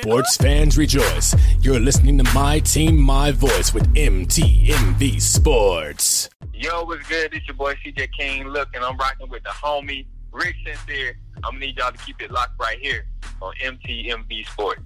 Sports fans rejoice. You're listening to My Team, My Voice with MTMV Sports. Yo, what's good? It's your boy CJ King. Look, and I'm rocking with the homie Rick Sincere. I'm gonna need y'all to keep it locked right here on MTMV Sports.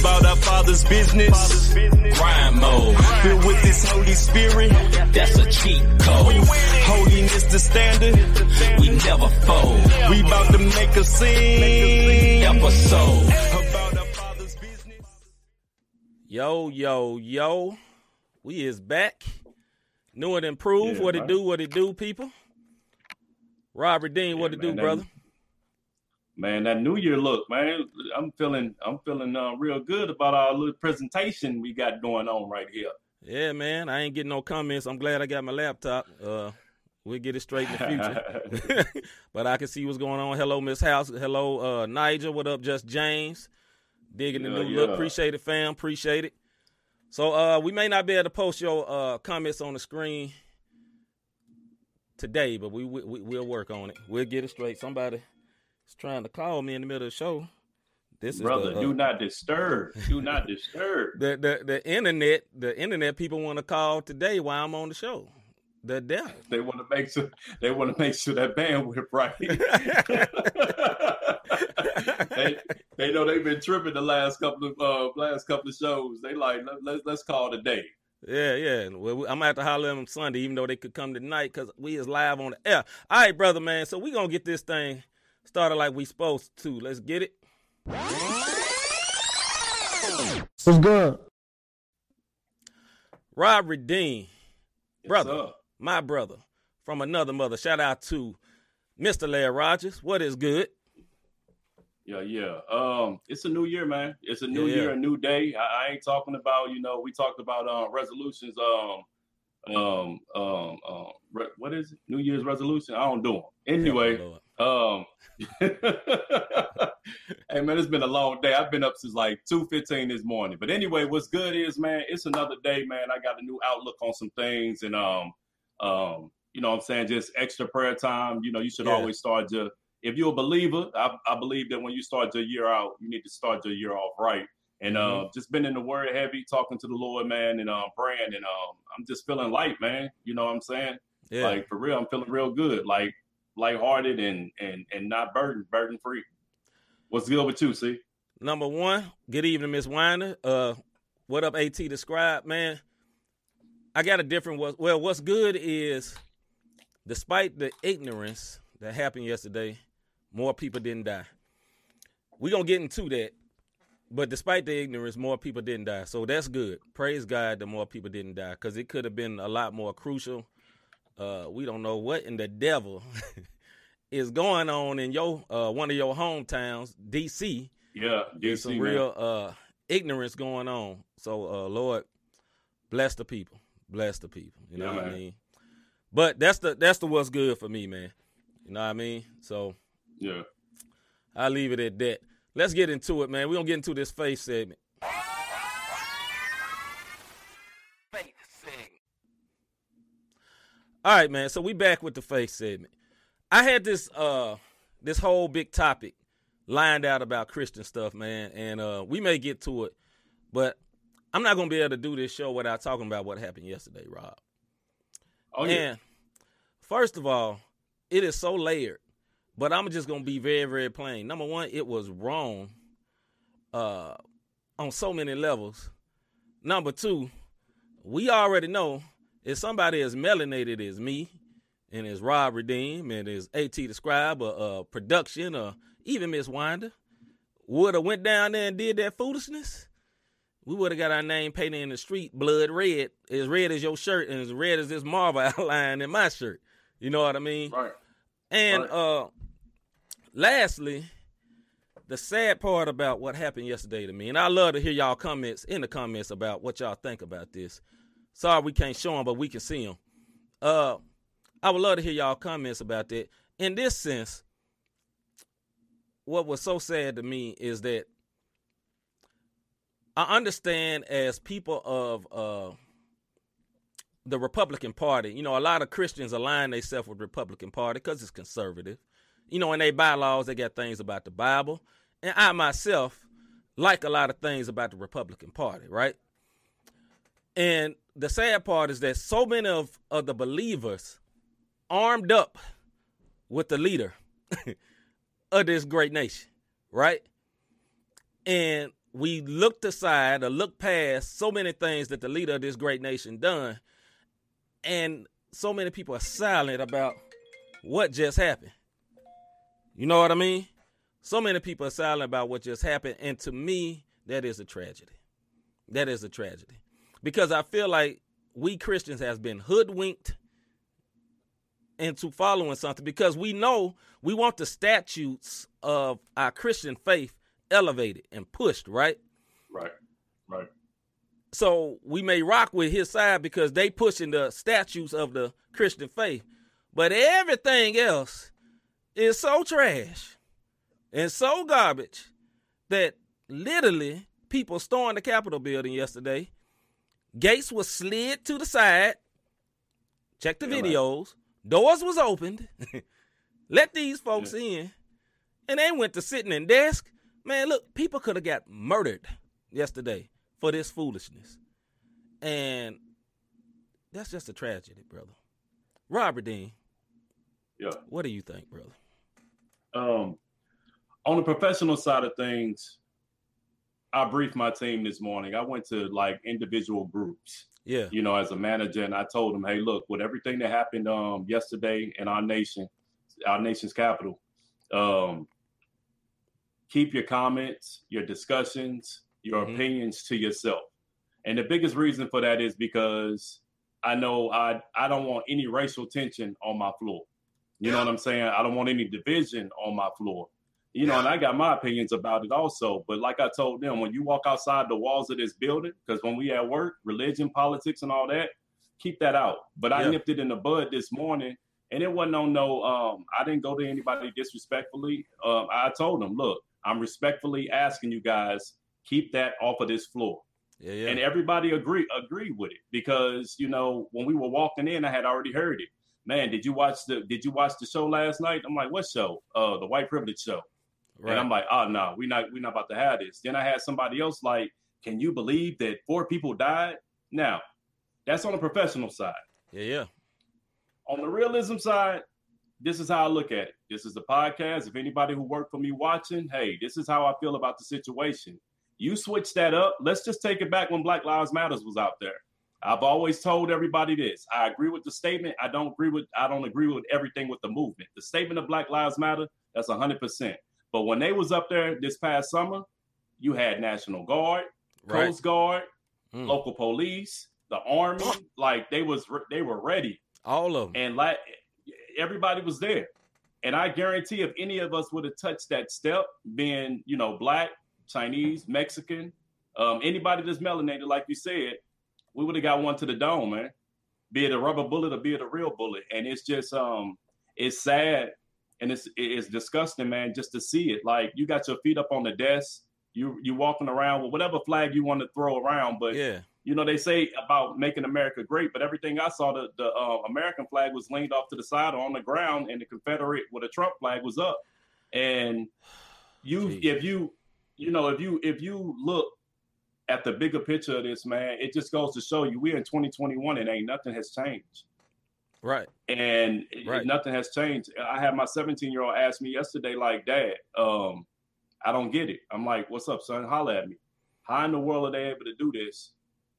About our Father's business. Grind mode, filled with this Holy Spirit. That's a cheat code. Holiness the standard. We never fold. We about to make a scene. Episode about our Father's business. Yo, yo, yo. We is back. New and improved. Yeah, what it man. do, what it do, people. Rob Redeem, what Yeah, it do, man, that- brother? Man, that New Year look, man. I'm feeling, I'm feeling uh, real good about our little presentation we got going on right here. Yeah, man. I ain't getting no comments. I'm glad I got my laptop. Uh we'll get it straight in the future. but I can see what's going on. Hello, Miss House. Hello, uh Nigel. What up, just James? Digging the Yeah, new look. Appreciate it, fam. Appreciate it. So uh we may not be able to post your uh comments on the screen today, but we, we we- we'll work on it. We'll get it straight. Somebody is trying to call me in the middle of the show. This is Brother, the, uh, do not disturb. Do not disturb. the the the internet the internet people want to call today while I'm on the show. The devil. They want to make sure they want to make sure that bandwidth right. they, they know they've been tripping the last couple of uh, last couple of shows. They like let, let's let's call it a day. Yeah, yeah. Well, I'm gonna have to holler at them Sunday, even though they could come tonight, cause we is live on the air. All right, brother, man. So we gonna get this thing started like we supposed to. Let's get it. What's good? Rob Redeem, Yes, brother, sir. my brother from another mother. Shout out to Mr. Larry Rogers. What is good? Yeah, yeah. Um, it's a new year, man. It's a new Yeah, year, yeah. a new day. I, I ain't talking about, you know, we talked about uh, resolutions. Um, um, um, um, re- what is it? New Year's resolution? I don't do them. Anyway, Lord. Um, hey man, it's been a long day. I've been up since like two fifteen this morning. But anyway, what's good is, man, it's another day, man. I got a new outlook on some things, and um, um, you know, what I'm saying just extra prayer time. You know, you should Yeah. always start to. if you're a believer, I, I believe that when you start your year out, you need to start your year off right. And uh, just been in the word heavy, talking to the Lord, man, and uh, praying, and um, I'm just feeling light, man. You know what I'm saying? yeah. Like for real, I'm feeling real good, like lighthearted and and and not burden burden free. What's good with you? See? Number one, good evening, Miss Winder. Uh, what up, AT the Scribe, man? I got a different. what- Well, what's good is, despite the ignorance that happened yesterday, more people didn't die. We gonna get into that, but despite the ignorance, more people didn't die. So that's good. Praise God that more people didn't die, because it could have been a lot more crucial. Uh, we don't know what in the devil is going on in your uh, one of your hometowns, D.C Yeah, there's DC, some man. real uh ignorance going on. So uh Lord, bless the people. Bless the people. You know Yeah, what I mean? But that's the that's the what's good for me, man. You know what I mean? So Yeah. I'll leave it at that. Let's get into it, man. We're gonna get into this faith segment. All right, man. So we back with the faith segment. I had this uh this whole big topic lined out about Christian stuff, man, and uh we may get to it, but I'm not gonna be able to do this show without talking about what happened yesterday, Rob. Oh yeah. And first of all, it is so layered, but I'm just gonna be very, very plain. Number one, it was wrong uh on so many levels. Number two, we already know if somebody as melanated as me and as Rob Redeem and as AT the Scribe or uh, production or even Miss Winder would have went down there and did that foolishness, we would have got our name painted in the street blood red, as red as your shirt and as red as this marble outline in my shirt. You know what I mean? right. And Right. uh lastly, the sad part about what happened yesterday to me, and I love to hear y'all comments in the comments about what y'all think about this. Sorry we can't show them, but we can see them. Uh, I would love to hear y'all comments about that. In this sense, what was so sad to me is that I understand as people of uh, the Republican Party, you know, a lot of Christians align themselves with Republican Party because it's conservative. You know, in their bylaws, they got things about the Bible. And I myself like a lot of things about the Republican Party, right? And the sad part is that so many of, of the believers armed up with the leader of this great nation, right? And we looked aside or looked past so many things that the leader of this great nation done, and so many people are silent about what just happened. You know what I mean? So many people are silent about what just happened, and to me, that is a tragedy. That is a tragedy because I feel like we Christians has been hoodwinked into following something because we know we want the statutes of our Christian faith elevated and pushed, right? Right. Right. So we may rock with his side because they pushing the statutes of the Christian faith. But everything else is so trash and so garbage that literally people stormed the Capitol building yesterday. Gates was slid to the side. Check the yeah, videos. Right. Doors was opened. Let these folks yeah. in. And they went to sitting in desk. Man, look, people could have got murdered yesterday for this foolishness. And that's just a tragedy, brother. Rob Redeem. Yeah. What do you think, brother? Um, on the professional side of things, I briefed my team this morning. I went to like individual groups yeah. You know, as a manager, and I told them, hey, look, with everything that happened um, yesterday in our nation, our nation's capital, um, keep your comments, your discussions, your mm-hmm. opinions to yourself. And the biggest reason for that is because I know I I don't want any racial tension on my floor. You know what I'm saying? I don't want any division on my floor you know, and I got my opinions about it also. But like I told them, when you walk outside the walls of this building, because when we at work, religion, politics, and all that, keep that out. But I nipped it in the bud this morning, and it wasn't on no. Um, I didn't go to anybody disrespectfully. Um, I told them, look, I'm respectfully asking you guys keep that off of this floor. Yeah, yeah. And everybody agree agreed with it because you know when we were walking in, I had already heard it. Man, did you watch the Did you watch the show last night? I'm like, what show? Uh, the White Privilege Show. Right. And I'm like, ah, oh no, we're not we not about to have this. Then I had somebody else like, can you believe that four people died? Now, that's on the professional side. Yeah, yeah. On the realism side, this is how I look at it. This is a podcast. If anybody who worked for me watching, hey, this is how I feel about the situation. You switch that up. Let's just take it back when Black Lives Matters was out there. I've always told everybody this. I agree with the statement. I don't agree with I don't agree with everything with the movement. The statement of Black Lives Matter, that's 100%. But when they was up there this past summer, you had National Guard, right. Coast Guard, mm. local police, the army, like they was they were ready. All of them. And like everybody was there. And I guarantee if any of us would have touched that step, being, you know, black, Chinese, Mexican, um, anybody that's melanated, like you said, we would have got one to the dome, man. Be it a rubber bullet or be it a real bullet. And it's just um it's sad and it's it's disgusting, man, just to see it. Like you got your feet up on the desk, you you walking around with whatever flag you want to throw around, but yeah. You know they say about making America great, but everything I saw, the the uh, American flag was leaned off to the side or on the ground, and the Confederate with a Trump flag was up. And you, Jeez. if you, you know, if you if you look at the bigger picture of this, man, it just goes to show you we're in 2021 and ain't nothing has changed. Right. And right. nothing has changed. I had my 17 year old ask me yesterday, like, Dad, um, I don't get it. I'm like, what's up, son? Holla at me. How in the world are they able to do this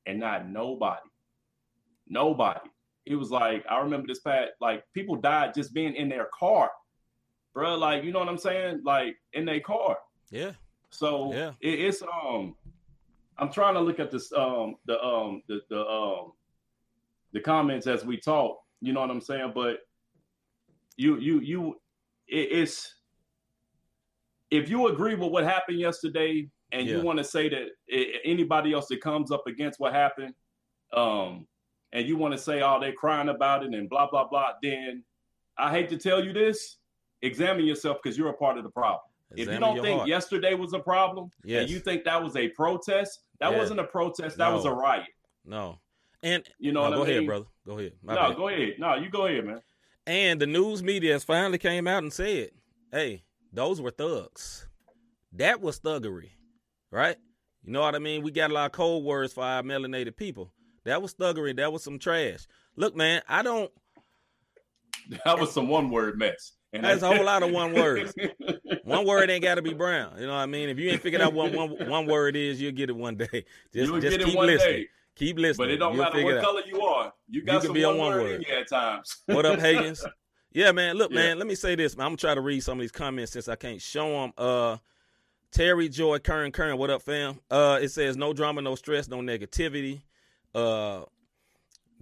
and not nobody? Nobody. It was like, I remember this pat, like people died just being in their car. Bro, like, you know what I'm saying? Like in their car. Yeah. So yeah. It, it's um I'm trying to look at this um the um the the um the comments as we talk you know what I'm saying? But you you you it, it's if you agree with what happened yesterday and yeah. you want to say that it, anybody else that comes up against what happened um and you want to say oh they're crying about it and blah blah blah then i hate to tell you this examine yourself because you're a part of the problem if you don't think heart. yesterday was a problem, Yes. and you think that was a protest, that Yeah. wasn't a protest. That was a riot. no, and You know no, what go I mean? ahead, brother. Go ahead. My no, bad. go ahead. No, you go ahead, man. And the news media has finally came out and said, "Hey, those were thugs. That was thuggery, right? You know what I mean? We got a lot of cold words for our melanated people. That was thuggery. That was some trash. Look, man, I don't. That was some one word mess. And That's I- a whole lot of one words. One word ain't got to be brown. You know what I mean? If you ain't figured out what one one word is, you'll get it one day. Just, You'll just get it keep one listening. day. Keep listening. But it don't You'll matter what color you are. You got can some be on one one word, word. in you at times. What up, Higgins? Yeah, man. Look, Yeah. man. Let me say this. Man. I'm gonna try to read some of these comments since I can't show them. Uh, Terry Joy Kern Kern. What up, fam? Uh, it says no drama, no stress, no negativity. Uh,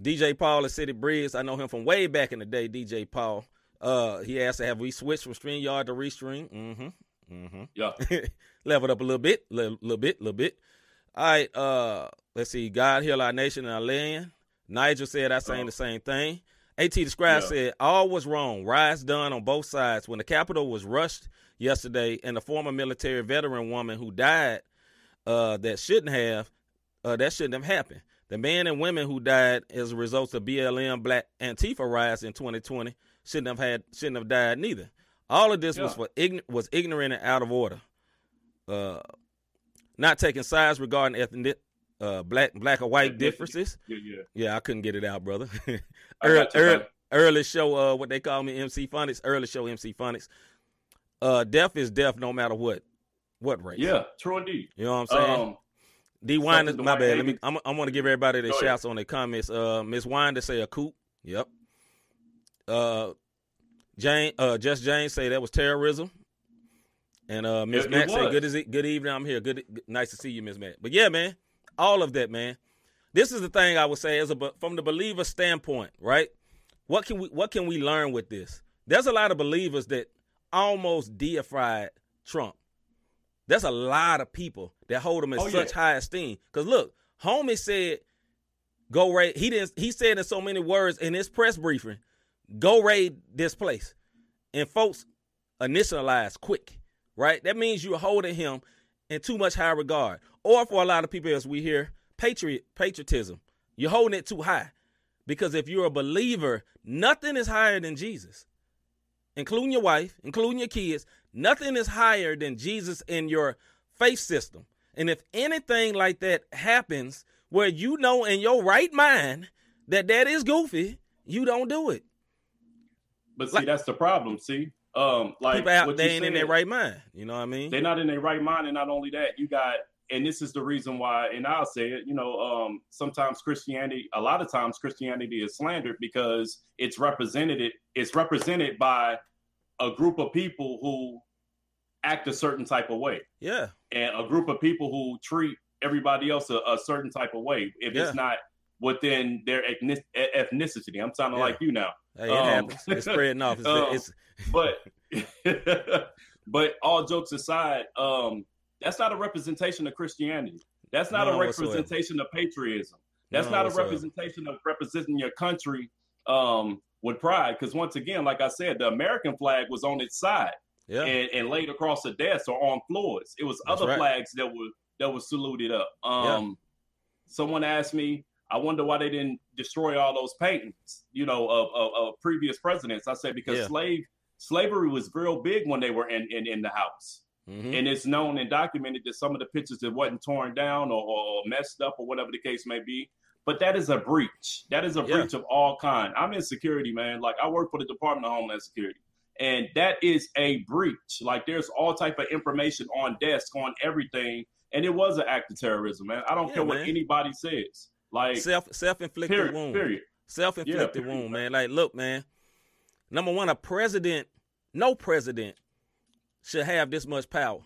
DJ Paul at City Breeze. I know him from way back in the day. DJ Paul. Uh, he asked, "Have we switched from StreamYard to Restream?" Mm-hmm. Mm-hmm. Yeah. leveled up a little bit, little, little bit, little bit. All right, uh, let's see. God heal our nation and our land. Nigel said I saying Oh. the same thing. At the scribe Yeah. said all was wrong. Riots done on both sides. When the Capitol was rushed yesterday, and the former military veteran woman who died, uh, that shouldn't have, uh, that shouldn't have happened. The men and women who died as a result of BLM Black Antifa riots in 2020 shouldn't have had, shouldn't have died neither. All of this was for ign- was ignorant and out of order. Uh, not taking sides regarding ethnic, uh, black black or white differences. Yeah, yeah. Yeah, I couldn't get it out, brother. Early, early, early show, uh, what they call me, MC Phonics. Early show, MC Phonics. Uh, death is death, no matter what, what race. Yeah, true indeed. you know what I'm saying. Um, D Winder, my bad. Let me. I'm. I'm going to give everybody their Go ahead. shouts on their comments. Uh, Miss Winder say a coup. Yep. Uh, Jane. Uh, just Jane say that was terrorism. And uh, Miss Matt say good. Is it good evening? I'm here. Good. good- Nice to see you, Miss Matt. But yeah, man, all of that, man. This is the thing I would say as a from the believer standpoint, right? What can we what can we learn with this? There's a lot of believers that almost deified Trump. There's a lot of people that hold him in Oh, such yeah. high esteem. Cause look, homie said, "Go raid." He didn't. He said in so many words in his press briefing, "Go raid this place," and folks initialized quick. Right? That means you're holding him in too much high regard, or for a lot of people, as we hear, patriot patriotism. You're holding it too high, because if you're a believer, nothing is higher than Jesus including your wife, including your kids, nothing is higher than Jesus in your faith system. And if anything like that happens where you know in your right mind that that is goofy, you don't do it. but see, Like- that's the problem. See, um, like People out what they ain't in their right mind. You know what I mean? They're not in their right mind, and not only that, you got, and this is the reason why, and I'll say it. You know, um, sometimes Christianity, a lot of times Christianity is slandered because it's represented. It's represented by a group of people who act a certain type of way. yeah. and a group of people who treat everybody else a, a certain type of way if Yeah. it's not within their ethnic- ethnicity. I'm sounding Yeah. like you now, Hey, it Um, happens. It's spreading off. It's, um, it's but but all jokes aside, um, that's not a representation of Christianity. That's not None a whatsoever. representation of patriotism. That's None not a representation of representing your country um, with pride. Because once again, like I said, the American flag was on its side yeah. and, and laid across the desk or on floors. It was That's other right. flags that were that were saluted up. Um, Someone asked me, I wonder why they didn't destroy all those paintings, you know, of, of, of previous presidents. I said because Yeah. slave slavery was real big when they were in in, in the house, Mhm. and it's known and documented that some of the pictures that wasn't torn down or, or messed up or whatever the case may be. But that is a breach. That is a Yeah. breach of all kind. I'm in security, man. Like I work for the Department of Homeland Security and that is a breach. Like there's all type of information on desk on everything, and it was an act of terrorism, man. I don't Yeah, care what anybody says. Like Self self inflicted period, wound. period. Self inflicted period, wound, man. Like, look, man. Number one, a president, no president should have this much power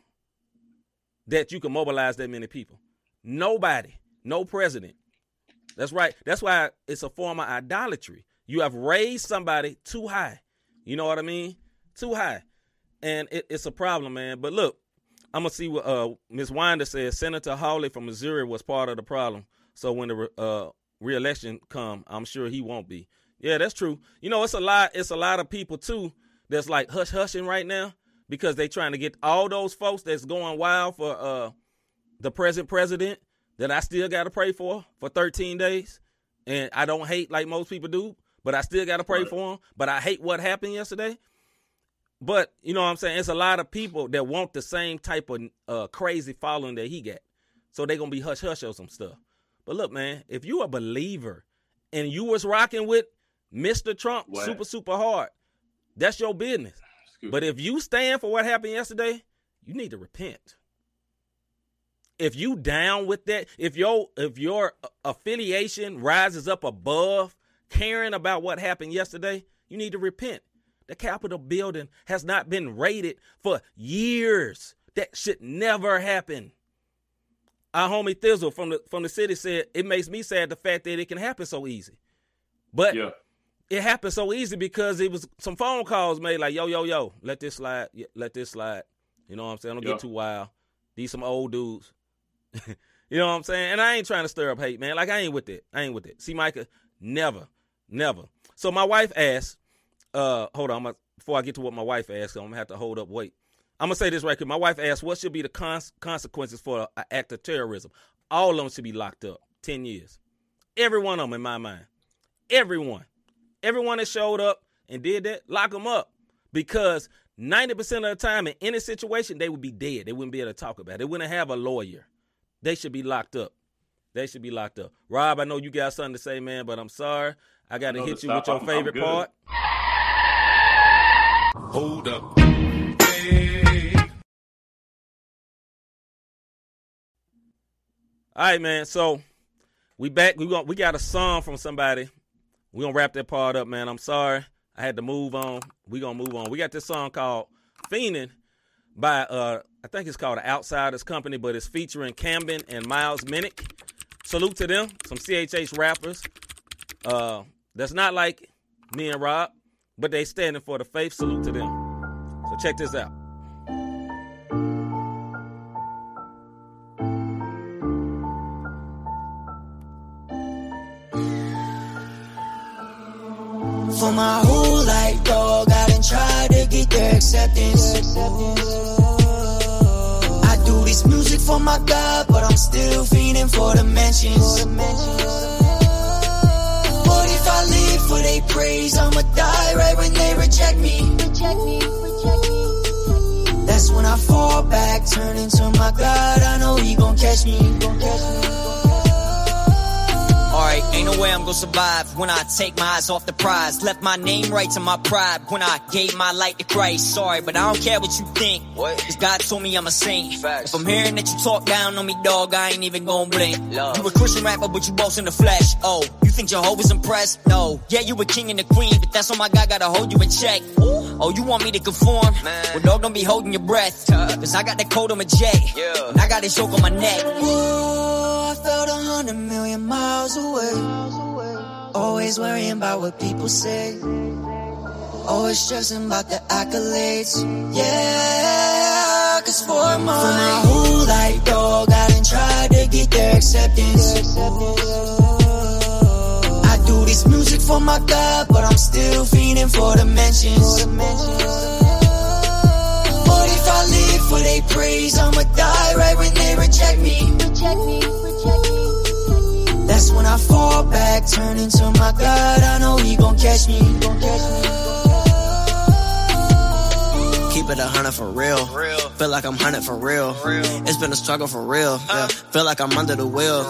that you can mobilize that many people. Nobody, no president. That's right. That's why it's a form of idolatry. You have raised somebody too high. You know what I mean? Too high. And it, it's a problem, man. But look, I'm gonna see what uh Ms. Winder says. Senator Hawley from Missouri was part of the problem. So when the uh reelection come, I'm sure he won't be. Yeah, that's true. You know, it's a lot. It's a lot of people too that's like hush hushing right now because they trying to get all those folks that's going wild for uh the present president that I still got to pray for for 13 days, and I don't hate like most people do, but I still got to pray Right. for him. But I hate what happened yesterday. But you know what I'm saying? It's a lot of people that want the same type of uh, crazy following that he got, so they gonna be hush hush on some stuff. But look, man, if you a believer and you was rocking with Mr. Trump What? super super hard, that's your business. Excuse But if you stand for what happened yesterday, you need to repent. If you down with that, if your if your affiliation rises up above caring about what happened yesterday, you need to repent. The Capitol building has not been raided for years. That should never happen. Our homie Thizzle from the from the city said it makes me sad the fact that it can happen so easy. But Yeah. it happened so easy because it was some phone calls made like, yo, yo, yo, let this slide, let this slide. You know what I'm saying? Don't Yeah. get too wild. These some old dudes. you know what I'm saying? And I ain't trying to stir up hate, man. Like I ain't with it. I ain't with it. See, Micah, never, never. So my wife asked, uh, hold on, before I get to what my wife asked, I'm gonna have to hold up, wait. I'm gonna say this right here. My wife asked, what should be the cons- consequences for an act of terrorism? All of them should be locked up, ten years. Every one of them, in my mind. Everyone, everyone that showed up and did that, lock them up because 90% of the time in any situation they would be dead. They wouldn't be able to talk about it. They wouldn't have a lawyer. They should be locked up. They should be locked up. Rob, I know you got something to say, man, but I'm sorry. I got to hit you with your I'm- I'm favorite part. Hold up. All right, man. So we back. We got we got a song from somebody. We gonna wrap that part up, man. I'm sorry. I had to move on. We gonna move on. We got this song called "Fiending" by uh I think it's called the Outsiders Company, but it's featuring Camden and Miles Minnick. Salute to them, some CHH rappers. Uh, that's not like me and Rob, but they standing for the faith. Salute to them. So check this out. For my whole life, dog, I done tried to get their acceptance. I do this music for my God, but I'm still feeding for the mentions. But if I live for they praise, I'ma die right when they reject me. That's when I fall back, turn into my God. I know he gon' catch me. Alright, ain't no way I'm gonna survive when I take my eyes off the prize. Left my name right to my pride when I gave my light to Christ. Sorry, but I don't care what you think. What? Cause God told me I'm a saint. Facts. If I'm hearing that you talk down on me, dog, I ain't even gonna blink. Love. You a Christian rapper, but you boast in the flesh. Oh, you think Jehovah's impressed? No. Yeah, you a king and a queen, but that's all my God gotta hold you in check. Oh, you want me to conform? Man. Well, dog, don't be holding your breath. Cause I got that code on my J. Yeah. And I got this choke on my neck. Whoa, Felt a hundred million miles away. Always worrying about what people say. Always stressing about the accolades. Yeah, cause for my, for my whole life, dog, I done tried to get their acceptance. I do this music for my God, but I'm still feeding for the mentions. But if I live for they praise, I'ma die right when they reject me. That's when I fall back, turn into my God. I know he gon' catch me. Keep it a hundred for real. real. Feel like I'm hunted for real. real. It's been a struggle for real. Yeah. Feel like I'm under the wheel.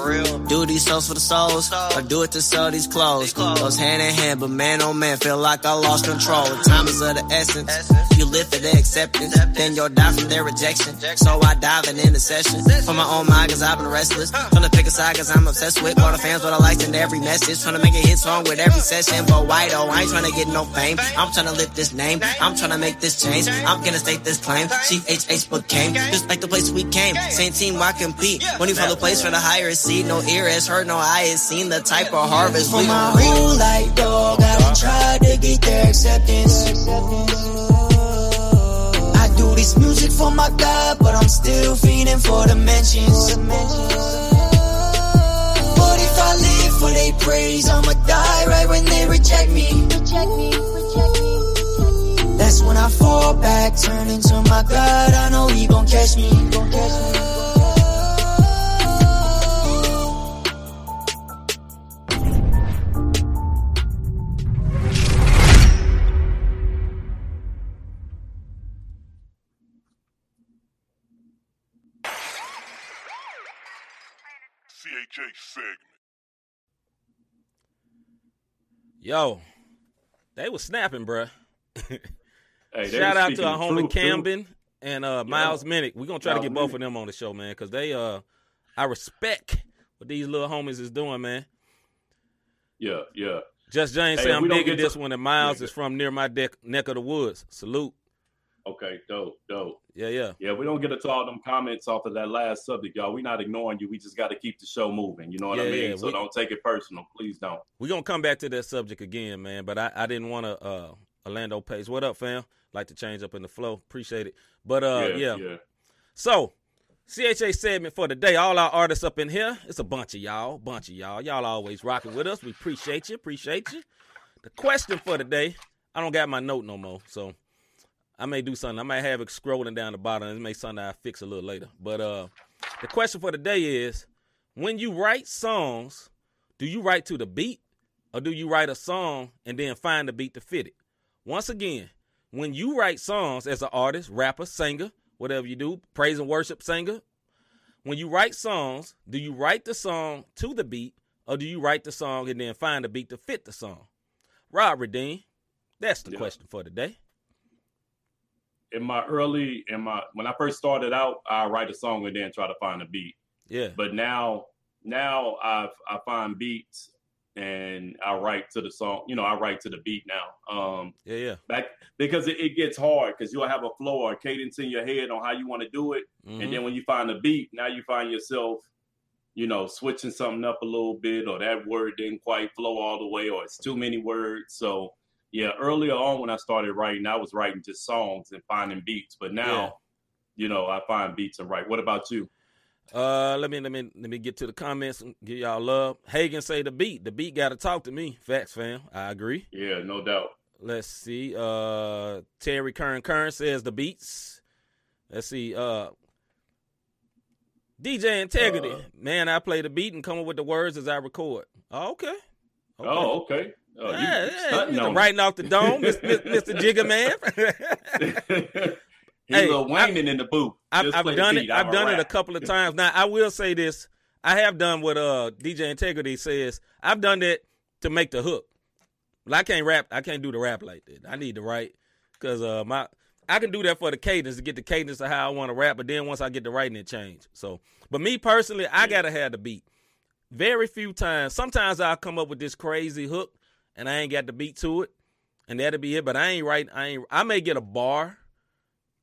Do these souls for the souls, or do it to sell these clothes. Goes hand in hand, but man oh man, feel like I lost control. Time is of the essence. You live for their acceptance, then you'll die from their rejection. So I dive in intercession for my own mind, cause I've been restless. Trying to pick a side, cause I'm obsessed with all the fans, what I liked in every message. Trying to make a hit song with every session, but why though? I ain't trying to get no fame. I'm trying to lift this name. I'm trying to make this change. I'm gonna state this claim. Chief HH came, just like the place we came. Same team, why compete? When you follow place for the higher seed, no ear has heard, no eye has seen the type of harvest For we my gon' reap. whole life, dog, I done tried to get their acceptance. I do this music for my God, but I'm still feeding for the mentions. But if I live for they praise, I'ma die right when they reject me. That's when when I fall back, turn into my God. I know he gon' catch me. He gon' catch me. CHH segment. Yo, they was snapping, bruh. Hey, Shout out to our homie. Camden and uh, Miles Minnick. We're gonna try to Miles get both Minnick. of them on the show, man, because they uh I respect what these little homies is doing, man. Yeah, yeah. Just James Hey, say I'm digging this to- one, and Miles Yeah. is from near my deck, neck of the woods. Salute. Okay, dope, dope. Yeah, yeah. Yeah, we don't get to all them comments off of that last subject, y'all. We're not ignoring you. We just got to keep the show moving. You know what I mean? yeah, so we- don't take it personal. Please don't. We're gonna come back to that subject again, man. But I, I didn't want to uh Orlando Pace. What up, fam? Like to change up in the flow. Appreciate it. But uh yeah. yeah. So CHH segment for the day. All our artists up in here. It's a bunch of y'all. Bunch of y'all. Y'all always rocking with us. We appreciate you. Appreciate you. The question for the day. I don't got my note no more. So I may do something. I might have it scrolling down the bottom. It may something I fix a little later. But uh the question for the day is when you write songs, do you write to the beat or do you write a song and then find the beat to fit it? Once again, when you write songs as an artist, rapper, singer, whatever you do, praise and worship singer, when you write songs, do you write the song to the beat or do you write the song and then find a beat to fit the song? Rob Redeem, that's the Yeah. question for today. In my early, in my when I first started out, I write a song and then try to find a beat. Yeah. But now, now I've I find beats and I write to the song. You know, I write to the beat now. Um, Yeah, yeah. back because it, it gets hard because you'll have a flow or a cadence in your head on how you want to do it, Mhm. and then when you find a beat, now you find yourself, you know, switching something up a little bit, or that word didn't quite flow all the way, or it's too many words. So yeah, earlier on when I started writing, I was writing just songs and finding beats, but now, Yeah. you know, I find beats and write. What about you? Uh, let me let me let me get to the comments and give y'all love. Hagen say the beat. The beat got to talk to me. Facts, fam. I agree. Yeah, no doubt. Let's see. Uh, Terry Kern Kern says the beats. Let's see. Uh, DJ Integrity. Uh. Man, I play the beat and come up with the words as I record. Oh, okay. Okay. Oh, okay. Oh, yeah, yeah, writing off the dome, Mr. Mr. Jigger Man. He's Hey, Lil Wayne in the booth. I've, I've done it. I've done it a couple of times. Now I will say this: I have done what uh DJ Integrity says. I've done that to make the hook. But I can't rap. I can't do the rap like that. I need to write because uh my I can do that for the cadence to get the cadence of how I want to rap. But then once I get the writing, it change. So, but me personally, I gotta have the beat. Very few times. Sometimes I'll come up with this crazy hook and I ain't got the beat to it, and that'll be it. But I ain't writing. I ain't. I may get a bar.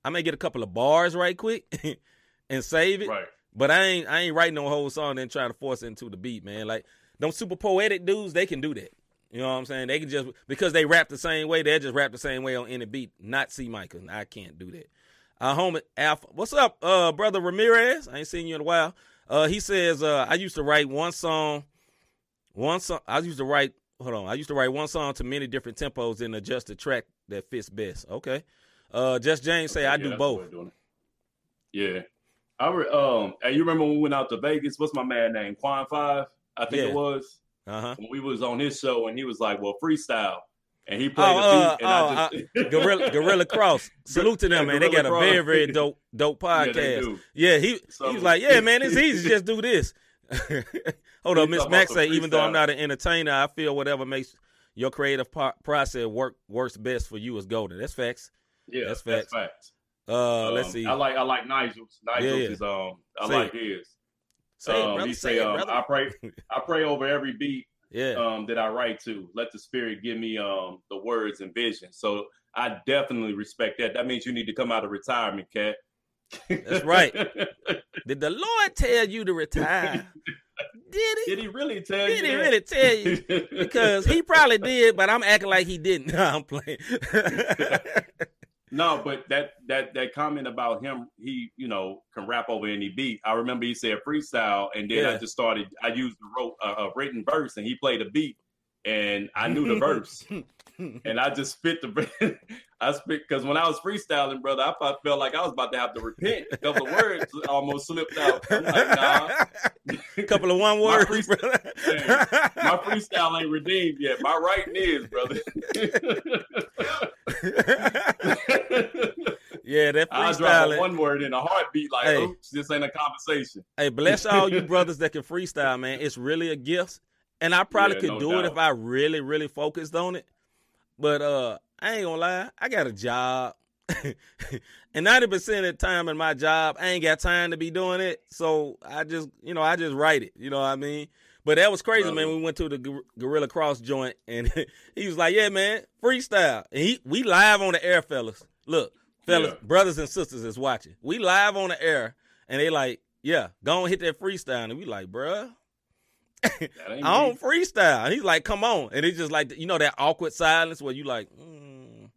I may get a couple of bars right quick and save it. Right. But I ain't I ain't writing no whole song and trying to force it into the beat, man. Like them super poetic dudes, they can do that. You know what I'm saying? They can just because they rap the same way, they just rap the same way on any beat. Not C Michael. I can't do that. Our homie Alpha. What's up, uh, brother Ramirez? I ain't seen you in a while. Uh, he says, uh, I used to write one song, one song. I used to write. Hold on. I used to write one song to many different tempos and adjust the track that fits best. Okay. Uh, just James say I Yeah, do both. the way of doing it. Yeah. I re- um hey, you remember when we went out to Vegas? What's my man name? Quan Five, I think Yeah. it was. Uh huh. When we was on his show and he was like, Well, freestyle. And he played Oh, a uh, beat oh, and I just Gorilla, Gorilla Cross. Salute to them, Yeah, man. They got a very, very dope, dope podcast. do. Yeah, he So- he was like, yeah, man, it's easy. Just do this. Hold up, Miss Max say, even though I'm not an entertainer, I feel whatever makes your creative po- process work works best for you is golden. That's facts. Yeah, That's that's, facts. facts. Uh, Um, let's see. I like I like Nigel's. Nigel's Yeah, is um I Say like it. his. say it, um, brother. he Say say, it, um. I pray I pray over every beat yeah. um, that I write to. Let the spirit give me um, the words and vision. So I definitely respect that. That means you need to come out of retirement, cat. That's right. Did the Lord tell you to retire? Did he? Did he really tell Did you? Did he that? really tell you? Because he probably did, but I'm acting like he didn't. No, I'm playing. No, but that that that comment about him, he you know can rap over any beat. I remember he said freestyle, and then Yeah. I just started. I used a, wrote, a, a written verse, and he played a beat, and I knew the verse, and I just spit the. I spit because when I was freestyling, brother, I felt, felt like I was about to have to repent. A couple of words almost slipped out. I'm like, nah. A couple of one My words, freestyle- brother. Hey, my freestyle ain't redeemed yet. My writing is, brother. Yeah, that I drop one word in a heartbeat, like, Hey. oops, this ain't a conversation. Hey, bless all you brothers that can freestyle, man. It's really a gift. And I probably Yeah, could no do it if I really, really focused on it. But uh I ain't gonna lie, I got a job. and 90% of the time in my job, I ain't got time to be doing it. So I just, you know, I just write it. You know what I mean? But that was crazy, man. We went to the Gor- Gorilla Cross joint and he was like, Yeah, man, freestyle. And he we live on the air, fellas. Look, fellas, Yeah. brothers and sisters is watching. We live on the air and they like, yeah, go and hit that freestyle. And we like, bruh, I don't freestyle. And he's like, come on. And it's just like, you know, that awkward silence where you like, mm,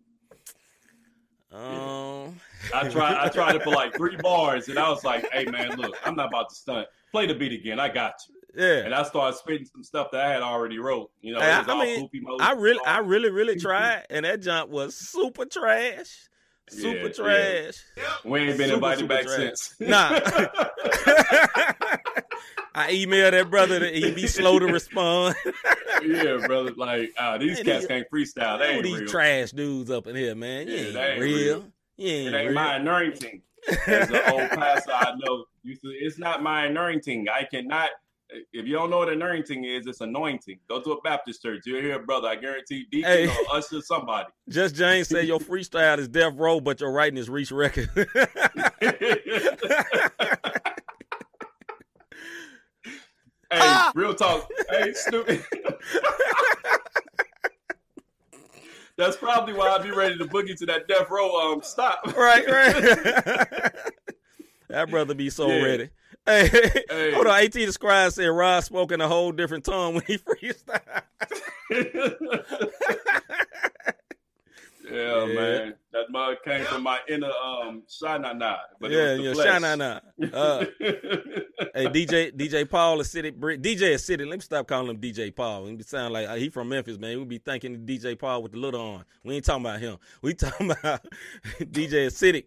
um, I tried. I tried it for like three bars, and I was like, "Hey, man, look, I'm not about to stunt. Play the beat again. I got you." yeah. And I started spitting some stuff that I had already wrote. You know, it I, was I all mean. I really, I really, really tried. And that jump was super trash. Super Yeah, yeah. trash. we ain't been super, invited super back trash. since. Nah. I emailed that brother that he be slow to respond. yeah, brother. Like uh, these Man, cats these- can't freestyle. They ain't these real. trash dudes up in here, man. You Yeah, ain't, ain't real. real. You ain't, It ain't real. my anointing. As an old pastor I know, to, it's not my anointing. I cannot. If you don't know what anointing is, it's anointing. Go to a Baptist church. You'll hear, brother. I guarantee, deacon Hey. or usher, somebody. Just James said your freestyle is Death Row, but your writing is Reach Record. Hey, real talk. Hey, stupid. That's probably why I'd be ready to boogie to that death row. Um, stop. right, right. that brother be so Yeah. ready. Hey, Hey. hold on. AT the Scribe said Rod spoke in a whole different tone when he freestyle. Yeah, Yeah. man. That mug came from my inner um Shanana. But yeah, it yeah. was the Shine flesh. on out. Uh, hey, DJ DJ Paul is City DJ is City. Let me stop calling him DJ Paul. He sound like uh, he from Memphis, man. We be thinking DJ Paul with the little on. We ain't talking about him. We talking about DJ Acidic.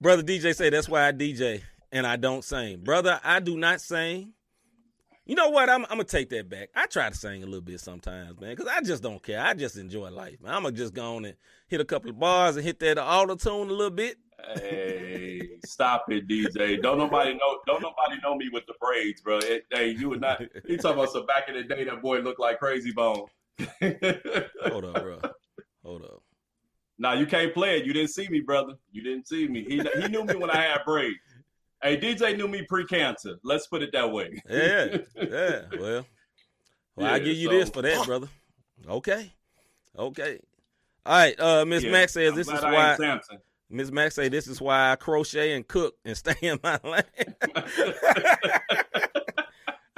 Brother DJ say that's why I DJ and I don't sing. Brother, I do not sing. You know what? I'm, I'm gonna take that back. I try to sing a little bit sometimes, man, because I just don't care. I just enjoy life, man. I'm gonna just go on and hit a couple of bars and hit that auto tune a little bit. Hey, stop it, DJ. Don't nobody know. Don't nobody know me with the braids, bro. It, hey, you would not. He talking about some back in the day. That boy looked like Krayzie Bone. Hold up, bro. Hold up. Nah, you can't play it. You didn't see me, brother. You didn't see me. He he knew me when I had braids. Hey, DJ knew me pre-cancer. Let's put it that way. Yeah, yeah. Well, well, I Yeah, give you so- this for that, brother. Okay, okay. All right. Uh, Miss Yeah, Max says I'm this is I why. Miss Max say this is why I crochet and cook and stay in my lane.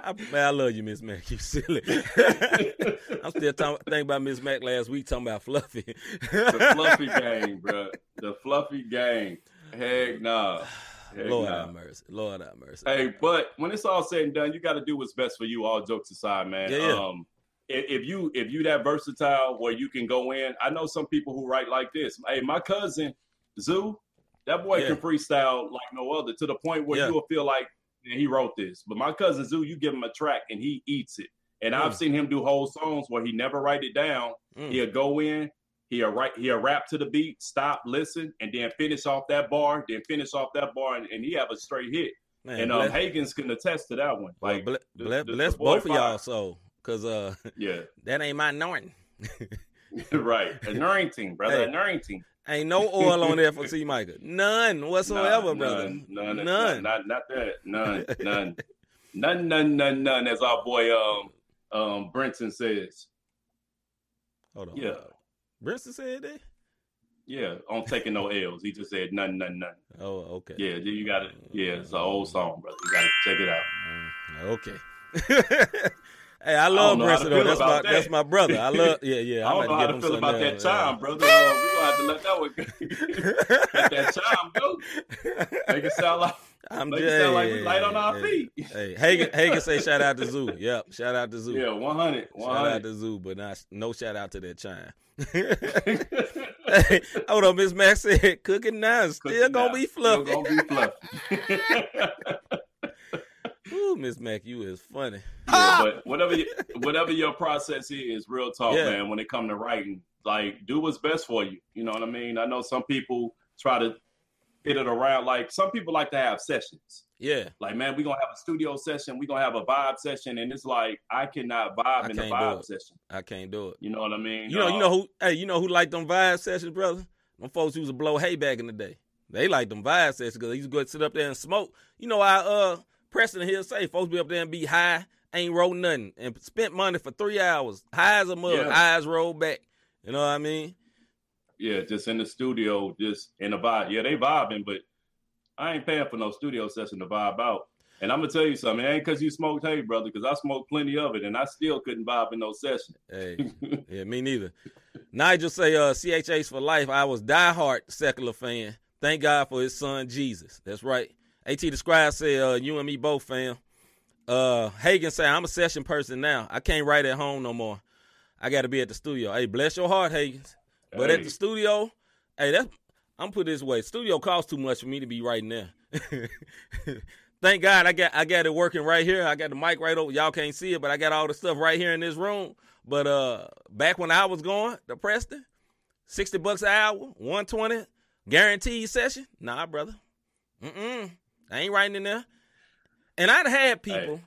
I, man, I love you, Miss Mac. You silly. I'm still talking, thinking about Miss Mac last week, talking about Fluffy. the fluffy game, bro. The fluffy game. Heck nah. Heck Lord nah. have mercy. Lord have mercy. Hey, but when it's all said and done, you got to do what's best for you. All jokes aside, man. Yeah, yeah. Um, if, you if you that versatile where you can go in, I know some people who write like this. Hey, my cousin Zoo, that boy Yeah. can freestyle like no other to the point where Yeah. you will feel like he wrote this. But my cousin Zoo, you give him a track and he eats it. And I've Mm. seen him do whole songs where he never write it down. Mm. He'll go in, he'll write, he'll rap to the beat, stop, listen, and then finish off that bar, then finish off that bar, and, and he have a straight hit. Man, and um, Hagens can attest to that one. well, Like, ble- the- ble- the- bless the both of y'all, so because uh, yeah, that ain't my anointing. right. Anointing, brother, Hey. anointing. Ain't no oil on there for T. Micah. None whatsoever, Nah, brother. None, none, None. none. Not, not that. None, none, none, none, none, none. As our boy um um Brenton says. Hold on. Yeah. Brinson said that. Yeah, on taking no L's. He just said none, none, none. Oh, okay. Yeah, you got it. Yeah, it's an old song, brother. You got to check it out. Mm, Okay. hey, I love how Brinson though. That's my that. that's my brother. I love. Yeah, yeah. I don't know how to feel about that time, chime, brother. Uh, we gonna have to let that one go. let that time go. Make it sound like I'm Make just sound like we light on our feet. Hey, Hagen, Hagen say shout out to Zoo. Yep, shout out to Zoo. Yeah, 100. Shout out to Zoo, but not no shout out to that chime. hey, hold on, Miss Max said cooking now is still Cooking gonna now. be Still gonna be fluffy. Ooh, Miss Mac, you is funny. Yeah, but whatever you, whatever your process is, real talk, Yeah. man. When it come to writing, like do what's best for you. You know what I mean? I know some people try to fit it around. Like some people like to have sessions. Yeah, Like, man, we're gonna have a studio session, we're gonna have a vibe session, and it's like I cannot vibe I in the vibe session. I can't do it. You know what I mean? You know, you Uh, know who? Hey, you know who liked them vibe sessions, brother? Them folks used to blow hay back in the day. They liked them vibe sessions because they used to go sit up there and smoke. You know, I uh Preston here say folks be up there and be high, ain't roll nothing, and spent money for three hours, high as a mug, Yeah. eyes rolled back. You know what I mean? Yeah, just in the studio, just in the vibe. Yeah, they vibing, but I ain't paying for no studio session to vibe out. And I'm gonna tell you something. It ain't because you smoked hay, brother, because I smoked plenty of it, and I still couldn't vibe in no session. Hey, yeah, me neither. Nigel say, uh, CHH for life. I was diehard secular fan. Thank God for his son Jesus. That's right. AT the Scribe say, uh, you and me both, fam. Uh, Hagen say, I'm a session person now. I can't write at home no more. I got to be at the studio. Hey, bless your heart, Hagens. But at the studio, hey, that's I'm put it this way. Studio costs too much for me to be writing there. Thank God I got I got it working right here. I got the mic right over. Y'all can't see it, but I got all the stuff right here in this room. But uh back when I was going to Preston, 60 bucks an hour, 120, guaranteed session. Nah, brother. Mm-mm. I ain't writing in there. And I'd had people,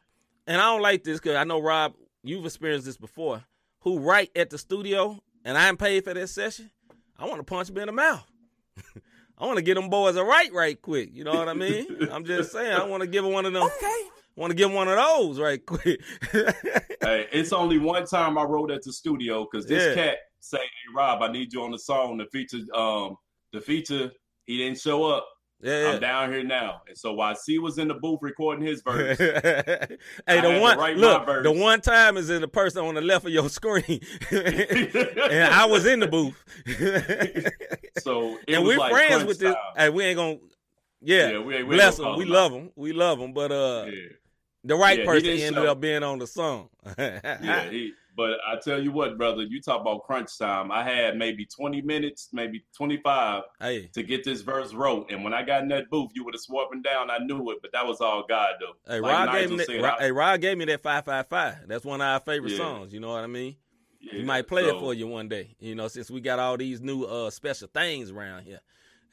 and I don't like this because I know Rob, you've experienced this before, who write at the studio and I ain't paid for that session. I want to punch him in the mouth. I want to get them boys a right right quick. You know what I mean? I'm just saying. I want to give 'em one of them. Okay. Want to give 'em one of those right quick. hey, it's only one time I wrote at the studio because this Yeah. cat say, "Hey Rob, I need you on the song." The feature, um, the feature, he didn't show up. Yeah, I'm down here now, and so while C was in the booth recording his verse, hey, I the one look, the one time is in the person on the left of your screen, and I was in the booth. so and we're like friends with this. time. Hey, we ain't gonna. Yeah, Yeah, we ain't- we bless call We love them. We love them. But uh, the right Yeah, person ended show. up being on the song. yeah, he, but I tell you what, brother, you talk about crunch time. I had maybe 20 minutes, maybe 25 hey, to get this verse wrote. And when I got in that booth, you would have and down. I knew it, but that was all God, though. hey, Like Rod gave me that. Rod, hey, Rod gave me that five five five. That's one of our favorite Yeah. songs. You know what I mean? yeah, he might play it for you one day. You know, since we got all these new uh special things around here.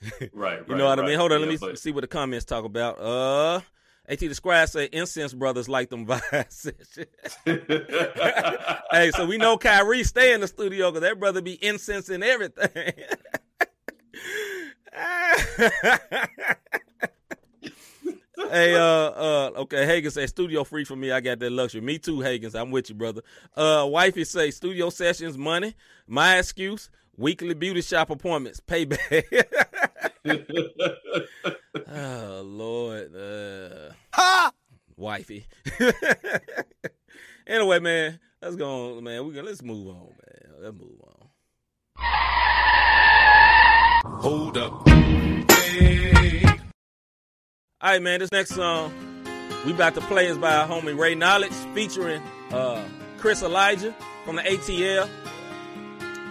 Right, You know what I mean? Hold on, Yeah, let me but- see what the comments talk about. Uh AT the Squad say incense brothers like them vibe sessions. hey, so we know Kyrie stay in the studio because that brother be incense and everything. hey, uh, uh, okay, Hagen say studio free for me. I got that luxury. Me too, Hagens. I'm with you, brother. Uh, wifey say studio sessions, money. My excuse, weekly beauty shop appointments, payback. Oh Lord, uh, Ha! wifey. anyway, man, let's go on, man. We gonna let's move on, man. Let's move on. Hold up. All right, man. This next song we about to play is by our homie Ray Knowledge, featuring uh, Chris Elijah from the ATL.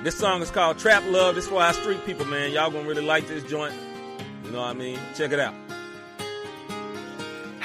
This song is called Trap Love. This for our street people, man. Y'all gonna really like this joint. You know what I mean? Check it out.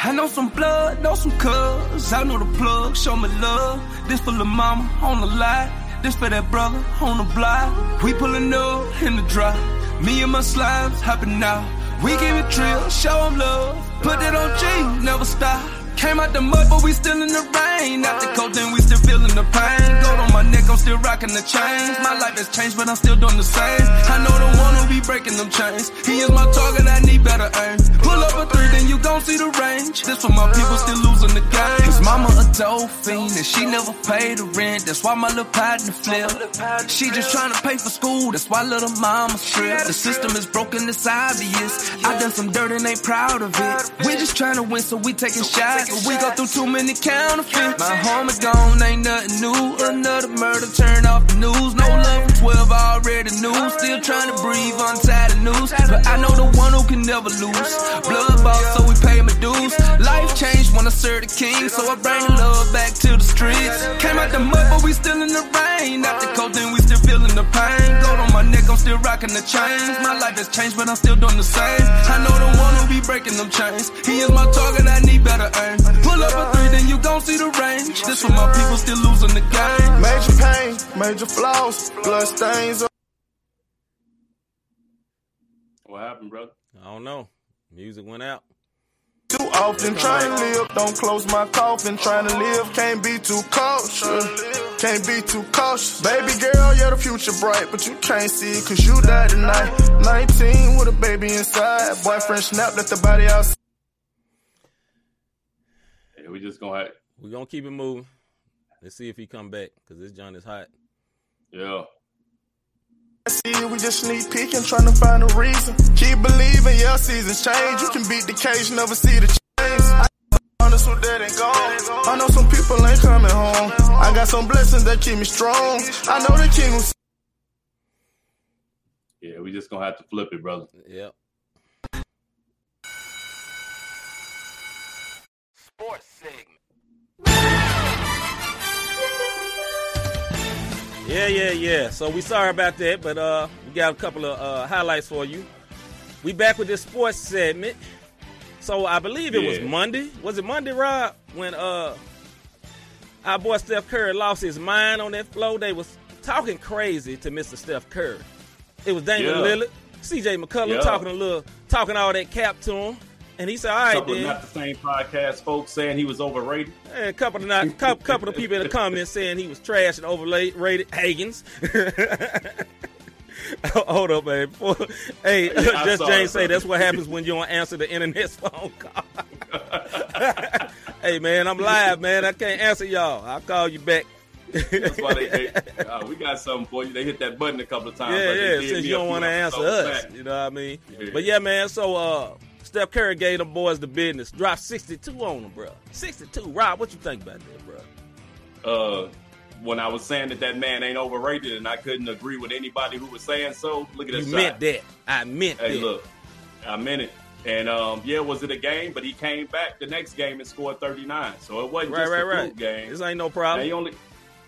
I know some blood, know some cuz. I know the plug, show me love. This for the mama on the line. This for that brother on the block. We pulling up in the drop. Me and my slimes hopping out. We give it trill, show 'em love. Put it on G, never stop. Came out the mud, but we still in the rain. After cold, then we still feeling the pain. Gold on my neck, I'm still rocking the chains. My life has changed, but I'm still doing the same. I know the one who be breaking them chains. He is my target, I need better aim. Pull up a three, then you gon' see the range. This for my people still losing the game. Cause mama a fiend, and she never paid the rent. That's why my little partner flip. She just trying to pay for school, that's why little mama strip. The system is broken, it's obvious. I done some dirt and ain't proud of it. We just trying to win, so we taking shots. We go through too many counterfeits. My homie gone, ain't nothing new. Another murder, turn off the news. No love Still trying to breathe, untie the noose. But I know the one who can never lose. Blood boss, so we pay my dues. Life changed when I served the king, so I bring the love back to the streets. Came out the mud, but we still in the rain. After cold, then we still feeling the pain. Gold on my neck, I'm still rocking the chains. My life has changed, but I'm still doing the same. I know the one who be breaking them chains. He is my target, I need better aim. Pull up a three, then you gon' see the range. This for my people still losing the game. Major pain, major flaws, blood stains. What happened, brother? I don't know. Music went out. Too often trying to live, don't close my coffin. Trying to live, can't be too cautious. Can't be too cautious. Baby girl, yeah, the future bright, but you can't see it cause you died tonight. 19 with a baby inside. Boyfriend snapped, let the body outside. Yeah, we just gonna have, We're gonna keep it moving. Let's see if he come back, because this John is hot. yeah. See we just sneak peeking, trying to find a reason. Keep believing, yeah, seasons change. You can beat the cage, never see the change. I honest with that ain't gone. I know some people ain't coming home. I got some blessings that keep me strong. I know the king will Yeah, we just gonna have to flip it, brother. Yep. Sports segment. Yeah, yeah, yeah. So we sorry about that, but uh, we got a couple of uh, highlights for you. We back with this sports segment. So I believe it was Monday. Was it Monday, Rob? When uh, our boy Steph Curry lost his mind on that flow, They was talking crazy to Mr. Steph Curry. It was Damian Yeah. Lillard, C.J. McCollum Yeah. talking a little, talking all that cap to him, and he said, "All right, couple of then." not the same podcast folks saying he was overrated. And a couple of not, couple, couple of people in the comments saying he was trash and overrated. Hagens. Hold up, man. Before, hey, Yeah, just James say that's what happens when you don't answer the internet's phone call. hey, man, I'm live, man. I can't answer y'all. I'll call you back. That's why they, they uh, we got something for you. They hit that button a couple of times. yeah, like yeah. Since you don't want to answer us, back. you know what I mean. Yeah. But yeah, man. So uh, Steph Curry gave them boys the business. Dropped 62 on them, bro. 62. Rob, what you think about that, bro? Uh, when I was saying that that man ain't overrated, and I couldn't agree with anybody who was saying so. Look at that. You meant that. I meant Hey, that. look, I meant it. And um, yeah, was it a game? But he came back the next game and scored 39. So it wasn't Right, just right, a right. game. This ain't no problem. They only,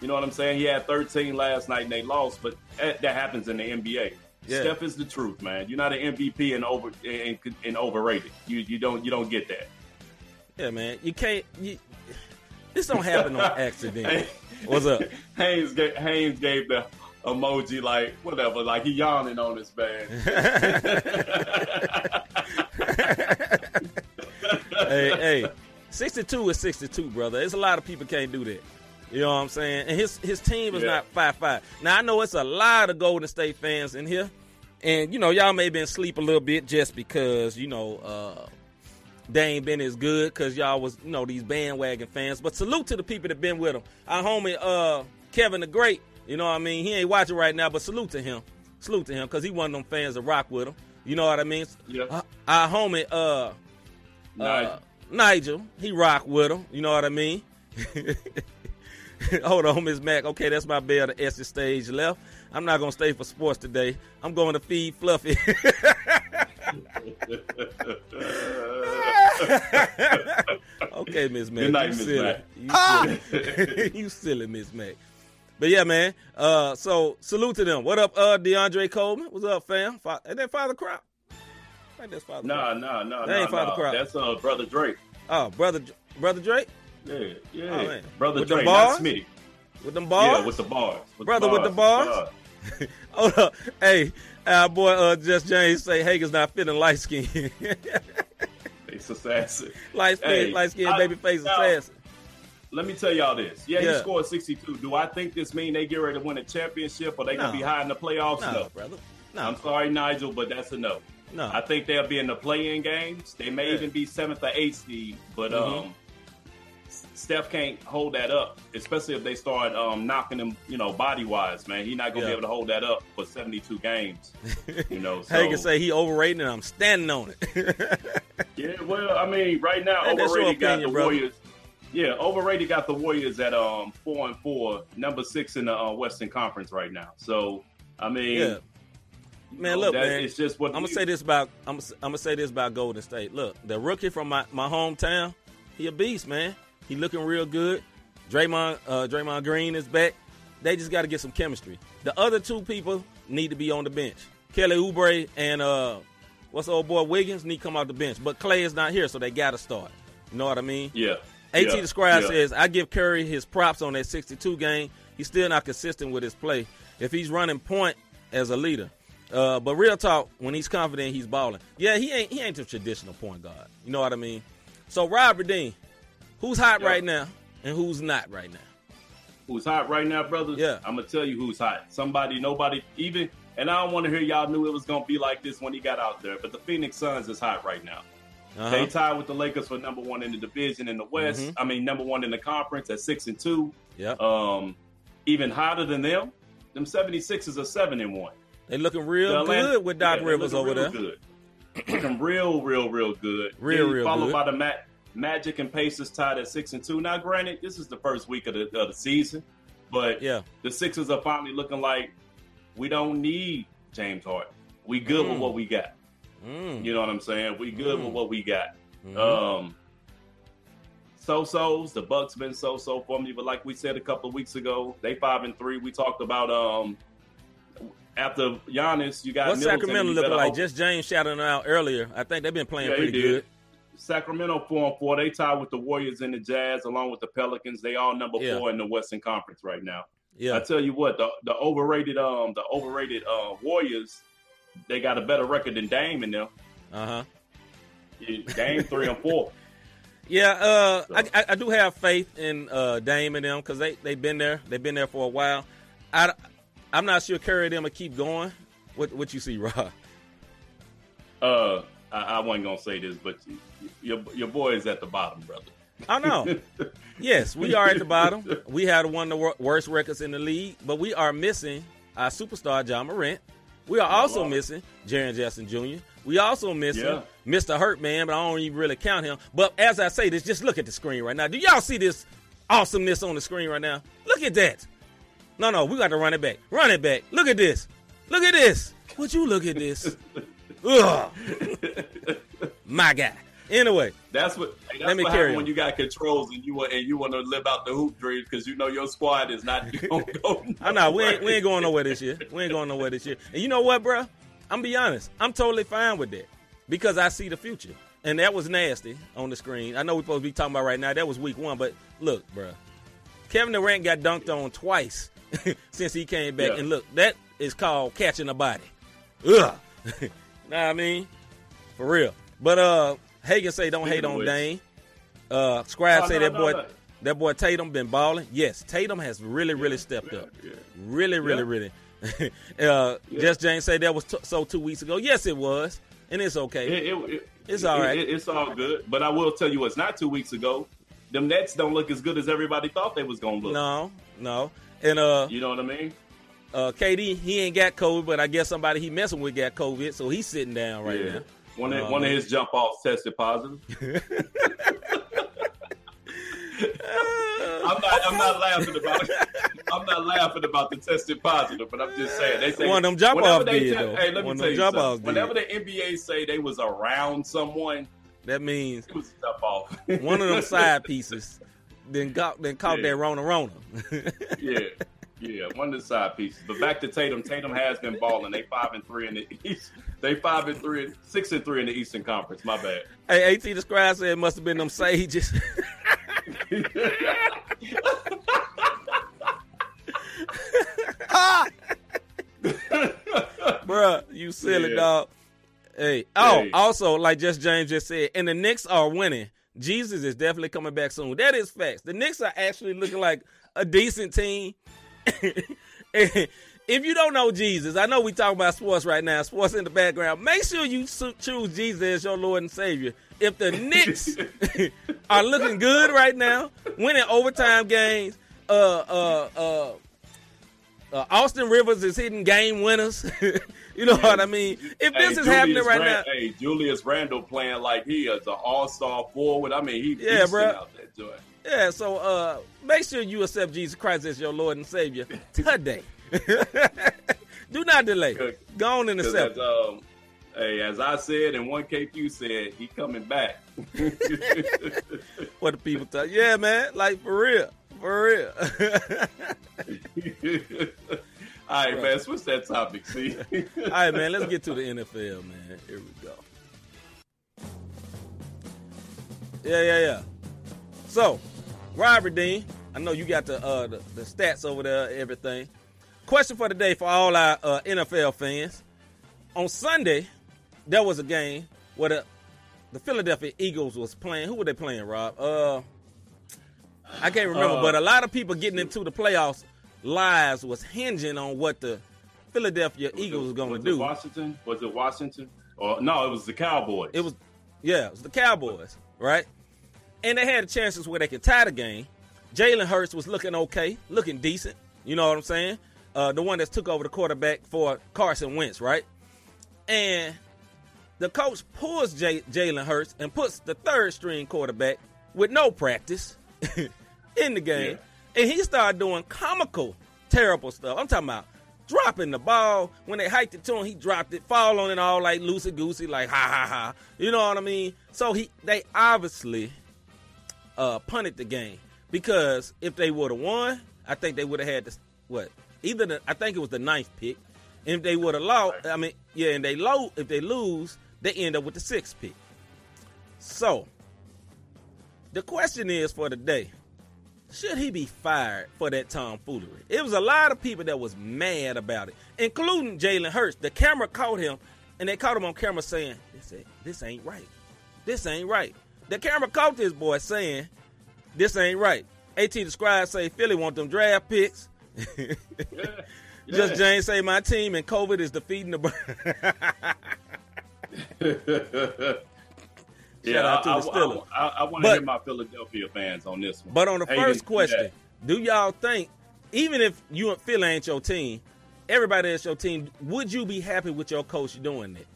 you know what I'm saying? He had 13 last night and they lost, but that, that happens in the NBA. Yeah. Steph is the truth, man. You're not an MVP and over and, and overrated. You you don't you don't get that. Yeah, man. You can't. You, this don't happen on accident. What's up? Haynes gave, Haynes gave the emoji like whatever, like he yawning on his man. hey, hey, sixty-two is sixty-two, brother. There's a lot of people can't do that. You know what I'm saying? And his his team is Yeah. not five five. Now I know it's a lot of Golden State fans in here, and you know y'all may have been asleep a little bit just because you know uh, they ain't been as good because y'all was you know these bandwagon fans. But salute to the people that been with him. Our homie uh, Kevin the Great. You know what I mean? He ain't watching right now, but salute to him. Salute to him because he one of them fans that rock with him. You know what I mean? Yeah. Uh, our homie uh, Nigel. uh, Nigel, he rock with him. You know what I mean? Hold on, Miss Mac. Okay, that's my bell to exit stage left. I'm not gonna stay for sports today. I'm going to feed Fluffy. okay, Miss Mac. Good night, you Miss silly. Mac. You silly, you silly Miss Mac. But yeah, man. Uh, so salute to them. What up, uh, DeAndre Coleman? What's up, fam? Fa- Ain't that Father Crop? I think that's Father Nah, Crop. nah, nah, That nah, ain't Father nah. Crop. That's uh brother Drake. Oh, brother, brother Drake Yeah, yeah. Brother With bars? not Smitty. with them bars. Yeah, with the bars. With Brother the with the bars? bars. Hold up. Hey, our boy uh, Just James say Hagen's not fitting light skin. It's assassin. light skin, Hey, light skin, baby face now, assassin. Let me tell y'all this. Yeah, Yeah. he scored 62. Do I think this mean they get ready to win a championship or they No. gonna be high in the playoffs? No, No, brother. No, I'm sorry, Nigel, but that's a no. no. I think they'll be in the play-in games. They may Yeah. even be seventh or eighth seed, but Mhm. um, Steph can't hold that up, especially if they start um, knocking him, you know, body wise, man. He's not gonna Yeah. be able to hold that up for 72 games. You know, so Hagen say he overrated, and I'm standing on it. yeah. Well, I mean, right now Hey, that's your overrated got the brother. Warriors. Yeah, overrated got the Warriors at um four and four, number six in the uh, Western Conference right now. So I mean, Yeah. Man, know, look, that- man. it's just what I'm gonna you- say this about I'm I'm gonna say this about Golden State. Look, the rookie from my, my hometown, he a beast, man. He looking real good. Draymond uh, Draymond Green is back. They just got to get some chemistry. The other two people need to be on the bench. Kelly Oubre and uh, what's old boy Wiggins need to come out the bench. But Clay is not here, so they got to start. You know what I mean? Yeah. At Yeah. the Scribe Yeah. says, I give Curry his props on that 62 game. He's still not consistent with his play. If he's running point as a leader. Uh, but real talk, when he's confident, he's balling. Yeah, he ain't he ain't the traditional point guard. You know what I mean? So Rob Redeem, who's hot right now and who's not right now? who's hot right now, brothers. Yeah. I'm gonna tell you who's hot. Somebody, nobody, even, and I don't want to hear y'all knew it was gonna be like this when he got out there. But the Phoenix Suns is hot right now. Uh-huh. They tied with the Lakers for number one in the division in the West. Mhm. I mean, number one in the conference at six and two. Yeah. Um, even hotter than them. Them 76ers are seven and one. They looking real The Atlanta- good with Doc yeah, Rivers over there. Good. looking real, real, real good. Real, real Followed good. by the Ma- Magic and Pacers tied at six and two. Now, granted, this is the first week of the, of the season, but Yeah. the Sixers are finally looking like we don't need James Harden. We good with Mm. what we got. Mm. You know what I'm saying? We good Mm. with what we got. Mhm. Um, so so's the Bucks been so so for me, but like we said a couple of weeks ago, they five and three. We talked about um after Giannis, you got Middleton, Sacramento looking like? hope- Just James shouting out earlier. I think they've been playing Yeah, pretty good. Sacramento four and four. They tied with the Warriors and the Jazz, along with the Pelicans. They all number Yeah. four in the Western Conference right now. Yeah. I tell you what, the the overrated um the overrated uh, Warriors, they got a better record than Dame in them. Uh huh. Dame three and four. Yeah, uh, I, I, I do have faith in uh, Dame and them because they they've been there. They've been there for a while. I I'm not sure Curry and them will keep going. What what you see, Rob? Uh, I, I wasn't gonna say this, but your your boy is at the bottom, brother. I know. yes, we are at the bottom. We had one of the worst records in the league, but we are missing our superstar Ja Morant. We are also missing Jaren Jackson Jr. We also missing Yeah. Mr. Hurt Man, but I don't even really count him. But as I say this, just look at the screen right now. Do y'all see this awesomeness on the screen right now? Look at that. No, no, we got to run it back. Run it back. Look at this. Look at this. Would you look at this? Ugh. My guy. Anyway, That's what. hey, that's Let me what carry on. when you got controls and you want and you want to live out the hoop dreams because you know your squad is not going to go. I know we ain't, we ain't going nowhere this year. We ain't going nowhere this year. And you know what, bro? I'm be honest. I'm totally fine with that because I see the future. And that was nasty on the screen. I know we're supposed to be talking about right now. That was week one, but look, bro. Kevin Durant got dunked on twice since he came back, Yeah. and look, that is called catching a body. Ugh. what I mean? For real. But uh, Hagan say don't Speaking hate on which- Dane. Uh, Scribe Oh, say no, that no, boy no. that boy Tatum been balling. Yes, Tatum has really, really stepped up. Really, really, really. uh, Just James say that was t- so two weeks ago. Yes, it was, and it's okay. It, it, it- It's all it- it's all good. But I will tell you, it's not two weeks ago. Them Nets don't look as good as everybody thought they was to look. no, no, and uh, You know what I mean? Uh, KD he ain't got COVID, but I guess somebody he messing with got COVID, so he's sitting down right yeah. now. One of, Uh, one of his jump offs tested positive. I'm not. I'm not laughing about it. I'm not laughing about the tested positive, but I'm just saying they say One of them jump whenever off they did, te- though. Hey, let One me tell you offs something. Whenever the NBA say they was around someone, That means it was jump off. one of them side pieces then got then caught Yeah. that Rona Rona. yeah, yeah, one of the side pieces. But back to Tatum. Tatum has been balling. They five and three in the East. They five and three, six and three in the Eastern Conference. My bad. hey, AT the Scribe said it must have been them sages. Bruh, you silly Yeah. dog. Hey, oh, Hey. also, like just James just said, and the Knicks are winning. Jesus is definitely coming back soon. That is facts. The Knicks are actually looking like a decent team. if you don't know Jesus, I know we talk about sports right now, sports in the background. Make sure you choose Jesus as your Lord and Savior. If the Knicks are looking good right now, winning overtime games, uh, uh, uh, uh, Austin Rivers is hitting game winners. you know what I mean? If this Hey, is happening Julius right Rand- now, Hey, Julius Randle playing like he is an all-star forward. I mean, he Yeah, bruh. out that joint. Yeah. So uh, make sure you accept Jesus Christ as your Lord and Savior today. Do not delay. Go on and accept. as, um, hey, as I said and one KQ said, he coming back. what the people tell Yeah, man. Like for real. For real. All right, man. Switch that topic. See. All right, man. Let's get to the NFL, man. Here we go. Yeah, yeah, yeah. So, Rob Redeem, I know you got the, uh, the the stats over there, everything. Question for the day for all our uh, NFL fans. On Sunday, there was a game where the, the Philadelphia Eagles was playing. Who were they playing, Rob? Uh, I can't remember, Uh, but a lot of people getting into the playoffs lives was hinging on what the Philadelphia Eagles was going to do. Washington? Was it Washington? Or no, it was the Cowboys. It was, yeah, it was the Cowboys, right? And they had chances where they could tie the game. Jalen Hurts was looking okay, looking decent. You know what I'm saying? Uh, the one that took over the quarterback for Carson Wentz, right? And the coach pulls J- Jalen Hurts and puts the third string quarterback with no practice in the game. And he started doing comical, terrible stuff. I'm talking about dropping the ball. When they hiked it to him, he dropped it, fall on it all like loosey goosey, like ha ha ha. You know what I mean? So he they obviously uh, punted the game because if they would have won, I think they would have had the what? Either the I think it was the ninth pick. And if they would have lost, I mean, yeah, and they low if they lose, they end up with the sixth pick. So the question is for today: Should he be fired for that tomfoolery? It was a lot of people that was mad about it, including Jalen Hurts. The camera caught him, and they caught him on camera saying, "This this ain't right. This ain't right." The camera caught this boy saying, "This ain't right." At the scribe say Philly want them draft picks. Just James say my team and COVID is defeating the. yeah, Shout out to I, the Steelers. I, I, want to hear my Philadelphia fans on this one. But on the Hey, first yeah. question, do y'all think, even if you and Philly ain't your team, everybody that's your team, would you be happy with your coach doing that?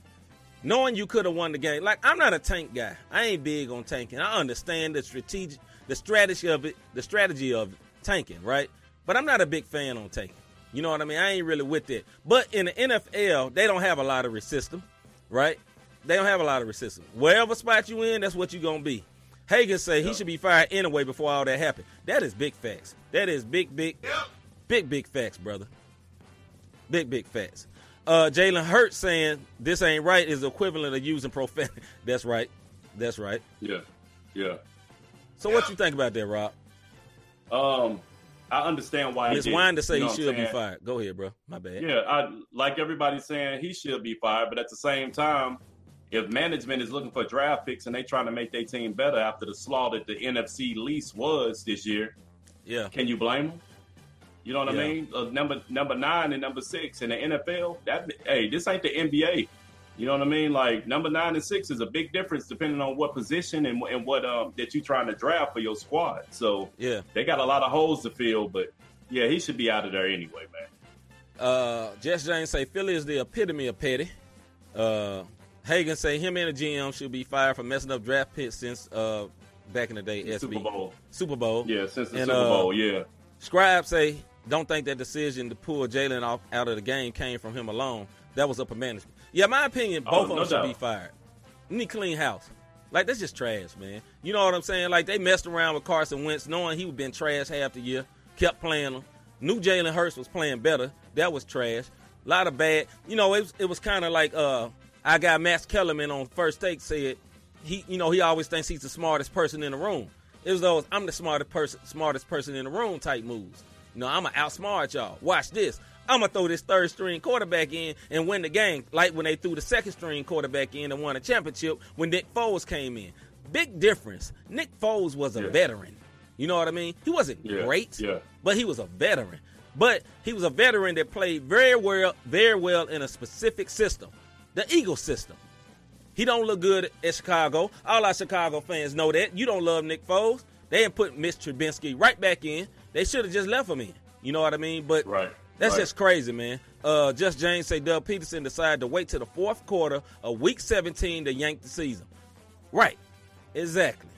Knowing you could have won the game. Like, I'm not a tank guy. I ain't big on tanking. I understand the strategic the strategy of it, the strategy of tanking, right? But I'm not a big fan on tanking. You know what I mean? I ain't really with it. But in the NFL, they don't have a lottery system, right? They don't have a lottery system. resistance. Wherever spot you in, that's what you're gonna be. Hagan say he should be fired anyway before all that happened. That is big facts. That is big, big, big, big facts, brother. Big, big facts. Uh, Jalen Hurts saying this ain't right is equivalent of using profanity. That's right. That's right. Yeah, yeah. So what you think about that, Rob? Um, I understand why. It's Miss to say You know he should be fired. Go ahead, bro. My bad. Yeah, I like everybody saying he should be fired, but at the same time, if management is looking for draft picks and they trying to make their team better after the slaughter the NFC lease was this year, Yeah. can you blame them? You know what Yeah. I mean? Uh, number number nine and number six in the NFL. That hey, this ain't the NBA. You know what I mean? Like number nine and six is a big difference depending on what position and, and what um that you're trying to draft for your squad. So Yeah. they got a lot of holes to fill, but yeah, he should be out of there anyway, man. Uh, Jess James say Philly is the epitome of petty. Uh, Hagan say him and the GM should be fired for messing up draft picks since uh back in the day. SB Super Bowl. Super Bowl. Yeah, since the And, Super uh, Bowl, yeah. Scribe say don't think that decision to pull Jalen off out of the game came from him alone. That was upper management. Yeah, my opinion, Oh, both no of them should be fired. You need clean house. Like that's just trash, man. You know what I'm saying? Like they messed around with Carson Wentz, knowing he was been trash half the year, kept playing him. Knew Jalen Hurts was playing better. That was trash. A lot of bad. You know, it was, it was kind of like uh, I got Max Kellerman on first take said he, you know, he always thinks he's the smartest person in the room. It was those I'm the smartest person, smartest person in the room type moves. You know, I'm gonna outsmart y'all. Watch this. I'm gonna throw this third string quarterback in and win the game, like when they threw the second string quarterback in and won a championship when Nick Foles came in. Big difference. Nick Foles was a Yeah. veteran. You know what I mean? He wasn't Yeah, great, yeah. but he was a veteran. But he was a veteran that played very well, very well in a specific system, the Eagle system. He don't look good at Chicago. All our Chicago fans know that. You don't love Nick Foles. They didn't put Mitch Trubisky right back in. They should have just left him in. You know what I mean? But right. that's right. just crazy, man. Uh, just James say Doug Pederson decided to wait to the fourth quarter of Week 17 to yank the season. Right. Exactly.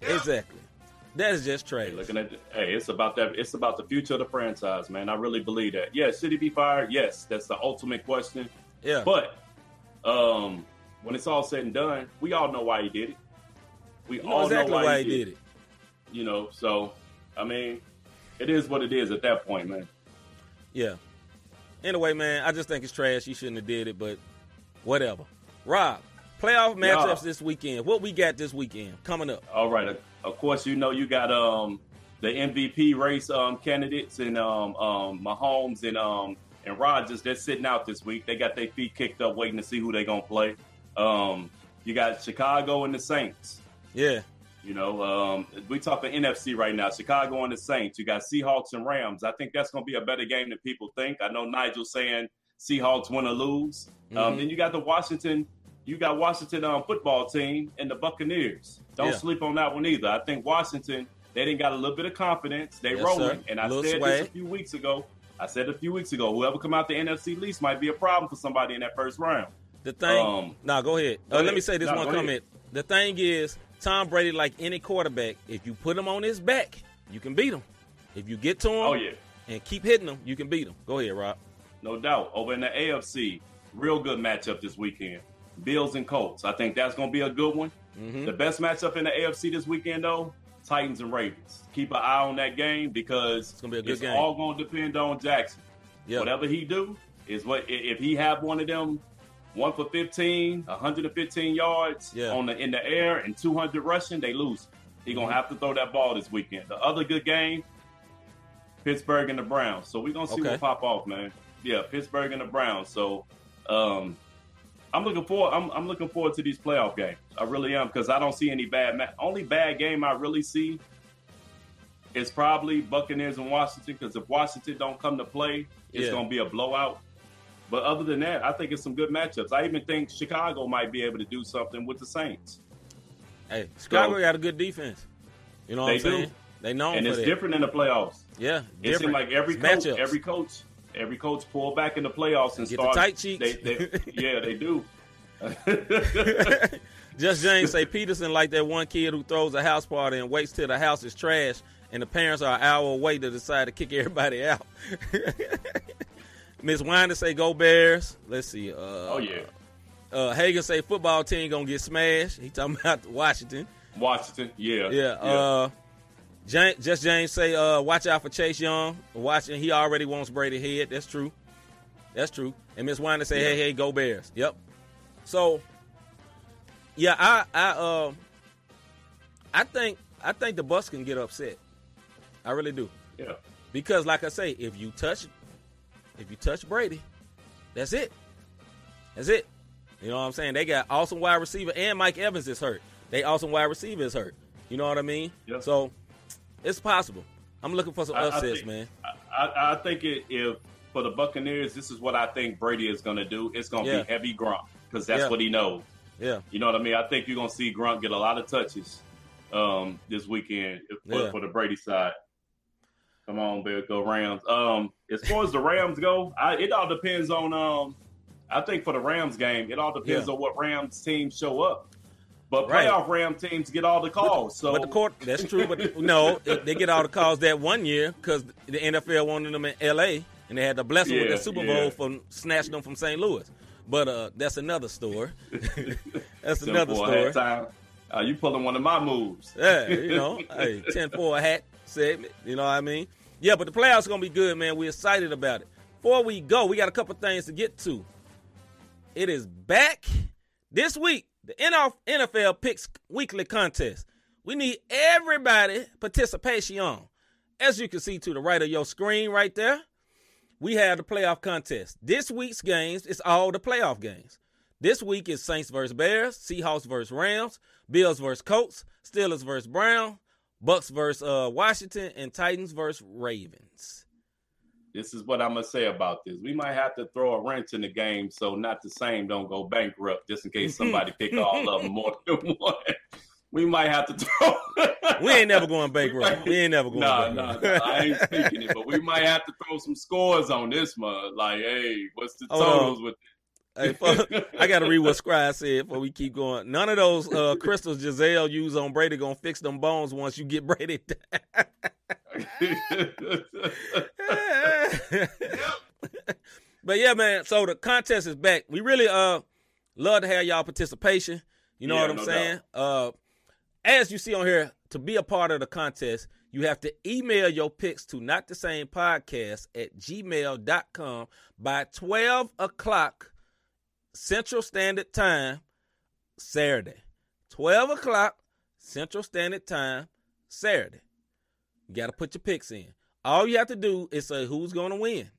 Exactly. That is just trash. Hey, looking at the, hey, it's about that. It's about the future of the franchise, man. I really believe that. Yeah, should he be fired? Yes, that's the ultimate question. Yeah. But um, when it's all said and done, we all know why he did it. We You know all exactly know why, why he did it. You know, so I mean, it is what it is at that point, man. Yeah. Anyway, man, I just think it's trash. You shouldn't have did it, but whatever. Rob, playoff Yeah. matchups this weekend. What we got this weekend coming up? All right. Of- Of course, you know you got um the MVP race um candidates and um um Mahomes and um and Rodgers. They're sitting out this week. They got their feet kicked up, waiting to see who they're gonna play. Um, you got Chicago and the Saints. Yeah. You know, um, we talking NFC right now. Chicago and the Saints. You got Seahawks and Rams. I think that's going to be a better game than people think. I know Nigel saying Seahawks win or lose. Um, Mhm. then you got the Washington. You got Washington um, football team and the Buccaneers. Don't Yeah. sleep on that one either. I think Washington. They didn't got a little bit of confidence. They Yes, rolling, sir. and I said swag. this a few weeks ago. I said a few weeks ago, whoever come out the NFC least might be a problem for somebody in that first round. The thing. Um, nah, go ahead. go uh, ahead. Let me say this No, one go ahead. comment. The thing is, Tom Brady, like any quarterback, if you put him on his back, you can beat him. If you get to him Oh yeah. and keep hitting him, you can beat him. Go ahead, Rob. No doubt. Over in the AFC, real good matchup this weekend. Bills and Colts. I think that's going to be a good one. Mm-hmm. The best matchup in the AFC this weekend, though, Titans and Ravens. Keep an eye on that game because it's to be a good game. all going to depend on Jackson. Yeah. Whatever he do is what if he have one of them one for 15, 115 yards Yeah. on the in the air and 200 rushing, they lose. He going to Mm-hmm. have to throw that ball this weekend. The other good game, Pittsburgh and the Browns. So we're gonna see Okay. what pop off, man. Yeah, Pittsburgh and the Browns. So um I'm looking forward I'm, I'm looking forward to these playoff games. I really am because I don't see any bad ma- only bad game I really see is probably Buccaneers and Washington because if Washington don't come to play, it's Yeah. gonna be a blowout. But other than that, I think it's some good matchups. I even think Chicago might be able to do something with the Saints. Hey, Chicago So- got a good defense. You know what They I'm saying? do. They known and it's that. different in the playoffs. Yeah, It seemed like every It's coach, matchups. every coach, every coach pull back in the playoffs and the start tight cheeks. They, they, yeah, they do. Just James say Pederson like that one kid who throws a house party and waits till the house is trash and the parents are an hour away to decide to kick everybody out. Miss Winder say go Bears. Let's see. Uh, oh yeah, Uh, Hagan say football team gonna get smashed. He talking about Washington. Washington. Yeah, Yeah. Uh, James, just James say uh, watch out for Chase Young. Watching he already wants Brady head. That's true. That's true. And Miss Winder say Yeah. hey hey go Bears. Yep. So yeah, I I uh, I think I think the Bucks can get upset. I really do. yeah. Because like I say, if you touch if you touch Brady, that's it. That's it. You know what I'm saying? They got awesome wide receiver and Mike Evans is hurt. They awesome wide receiver is hurt. You know what I mean? Yeah. So it's possible. I'm looking for some I- I think- man. I, I think it, if for the Buccaneers, this is what I think Brady is going to do. It's going to Yeah. be heavy grunt because that's Yeah. what he knows. Yeah. You know what I mean? I think you're going to see Gronk get a lot of touches um, this weekend for, Yeah. for the Brady side. Come on, baby, go Rams. Um, as far as the Rams go, I, it all depends on. Um, I think for the Rams game, it all depends Yeah. on what Rams teams show up. But Right. playoff Ram teams get all the calls. so but the court, that's true. But no, they get all the calls that one year because the NFL wanted them in L.A. and they had to bless them with Yeah, the Super yeah. Bowl for snatching them from St. Louis. But uh, that's another story. that's another story. time. Uh, you pulling one of my moves. Yeah, you know, hey, 10 for a hat segment. You know what I mean? Yeah, but the playoffs to be good, man. We're excited about it. Before we go, we got a couple things to get to. It is back this week. The NFL Picks Weekly Contest. We need everybody participation. As you can see to the right of your screen right there, we have the playoff contest. This week's games is all the playoff games. This week is Saints versus Bears, Seahawks versus Rams, Bills versus Colts, Steelers versus Brown, Bucks versus uh, Washington, and Titans versus Ravens. this is what I'm gonna say about this. We might have to throw a wrench in the game so not the same don't go bankrupt, just in case somebody pick all of them more than one. We might have to throw. we ain't never going bankrupt. We ain't never going. Nah, bankrupt. nah, nah, I ain't speaking it, but we might have to throw some scores on this month. Like, hey, what's the totals with? Hey, I gotta read what Scribe said before we keep going. None of those uh, crystals Gisele used on Brady gonna fix them bones once you get Brady. but yeah, man. So the contest is back. We really uh love to have y'all participation. You know Yeah, what I'm no saying? Uh, as you see on here, to be a part of the contest, you have to email your picks to not the same podcast at gmail.com by 12 o'clock Central Standard Time Saturday. 12 o'clock Central Standard Time Saturday. You got to put your picks in. All you have to do is say who's going to win.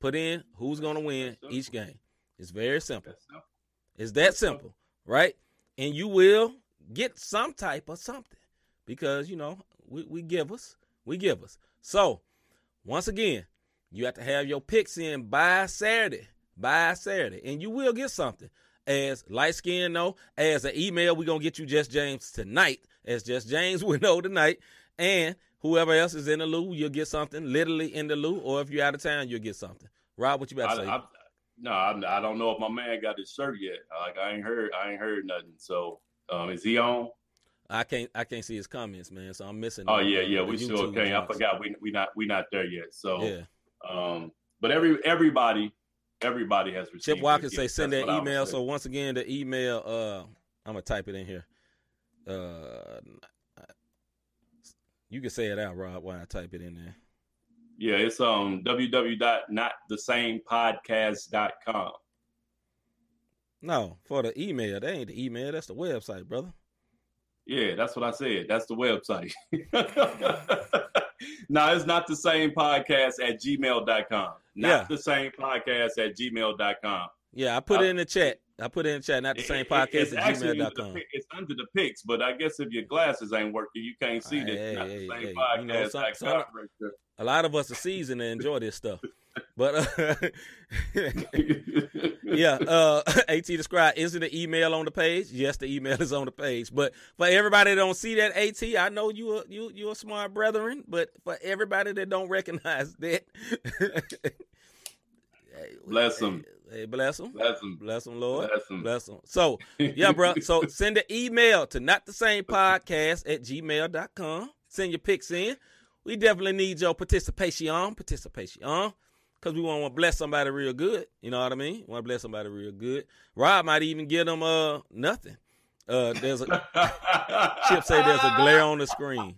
Put in who's going to win each game. It's very simple. It's that simple, right? And you will get some type of something because, you know, we, we give us, we give us. So, once again, you have to have your picks in by Saturday, by Saturday, and you will get something. As light skin know, as an email, we're going to get you Just James tonight, as Just James will know tonight. And whoever else is in the loo, you'll get something literally in the loo, or if you're out of town, you'll get something. Rob, what you about to I, say? I, no, I, I don't know if my man got his shirt yet. Like I ain't heard, I ain't heard nothing. So, um, is he on? I can't I can't see his comments, man. So I'm missing. Oh yeah, yeah, we sure YouTube can. I forgot we we not we not there yet. So Yeah. um, but every everybody everybody has received. Chip. Watkins say send that what I would email. So once again, the email. Uh, I'm gonna type it in here. Uh, you can say it out, Rob, while I type it in there. yeah, it's um www.notthesamepodcast.com. No, for the email. That ain't the email. That's the website, brother. Yeah, that's what I said. That's the website. no, it's not the same podcast at gmail.com. Not Yeah. the same podcast at gmail.com. Yeah, I put it uh, in the chat. I put it in chat. Not the same podcast it's at actually under the It's under the pics, but I guess if your glasses ain't working, you can't see that. Hey, not hey, the same hey, podcast. you know, some- like some- that right there. A lot of us are seasoned and enjoy this stuff. But uh, yeah, uh, AT the Scribe isn't the email on the page? Yes, the email is on the page. But for everybody that don't see that At, I know you are you you a smart brethren. But for everybody that don't recognize that, Bless them. hey, bless them, Bless them. bless them, Lord, Bless 'em. bless them. So yeah, bro. So send an email to not the same podcast at gmail.com. Send your picks in. We definitely need your participation, participation, because we want to bless somebody real good. You know what I mean? Want to bless somebody real good. Rob might even give them uh nothing. Uh, there's a Chip say there's a glare on the screen.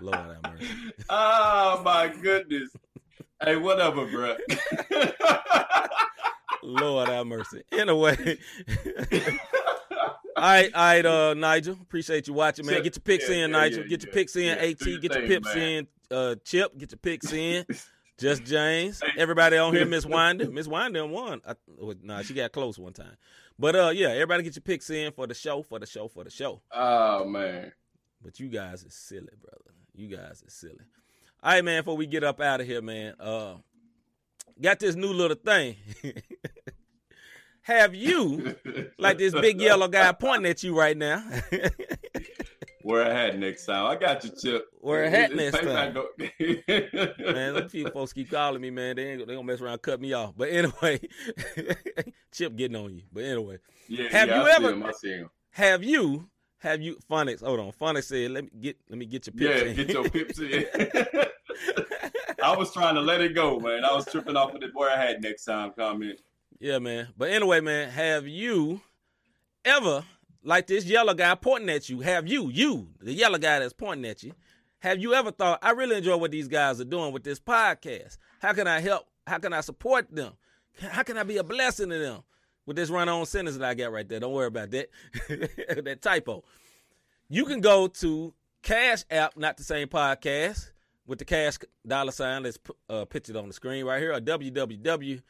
Lord have mercy. oh my goodness. Hey, whatever, bro. Lord have mercy. Anyway. All right, all right, uh, Nigel. Appreciate you watching, man. Get your picks yeah, in, yeah, Nigel. yeah, get your picks in. At. Your Get your pips in, uh, Chip. Get your picks in. Just James. Everybody on here, Miss Winder. Miss Winder won. I, well, nah, she got close one time. But uh, yeah, everybody get your picks in for the show, for the show, for the show. Oh man. But you guys are silly, brother. You guys are silly. All right, man. Before we get up out of here, man. Uh, got this new little thing. Have you, like this big yellow guy pointing at you right now? Wear a hat next time. I got you, Chip. Wear a hat This next time. man, some few folks keep calling me, man. They ain't they gonna mess around cut me off. But anyway, Chip getting on you. But anyway, Yeah, have yeah, you I ever? him, him. Have you? Have you? Phonics. Hold on. Phonics said, "Let me get. Let me get your pips Yeah, in." get your pips in. I was trying to let it go, man. I was tripping off of the boy I had next time comment. Yeah, man. But anyway, man, have you ever, like this yellow guy pointing at you, have you, you, the yellow guy that's pointing at you, have you ever thought, I really enjoy what these guys are doing with this podcast? How can I help? How can I support them? How can I be a blessing to them with this run on sentence that I got right there? Don't worry about that. that typo. You can go to Cash App, not the same podcast, with the cash dollar sign that's uh, pictured on the screen right here, or www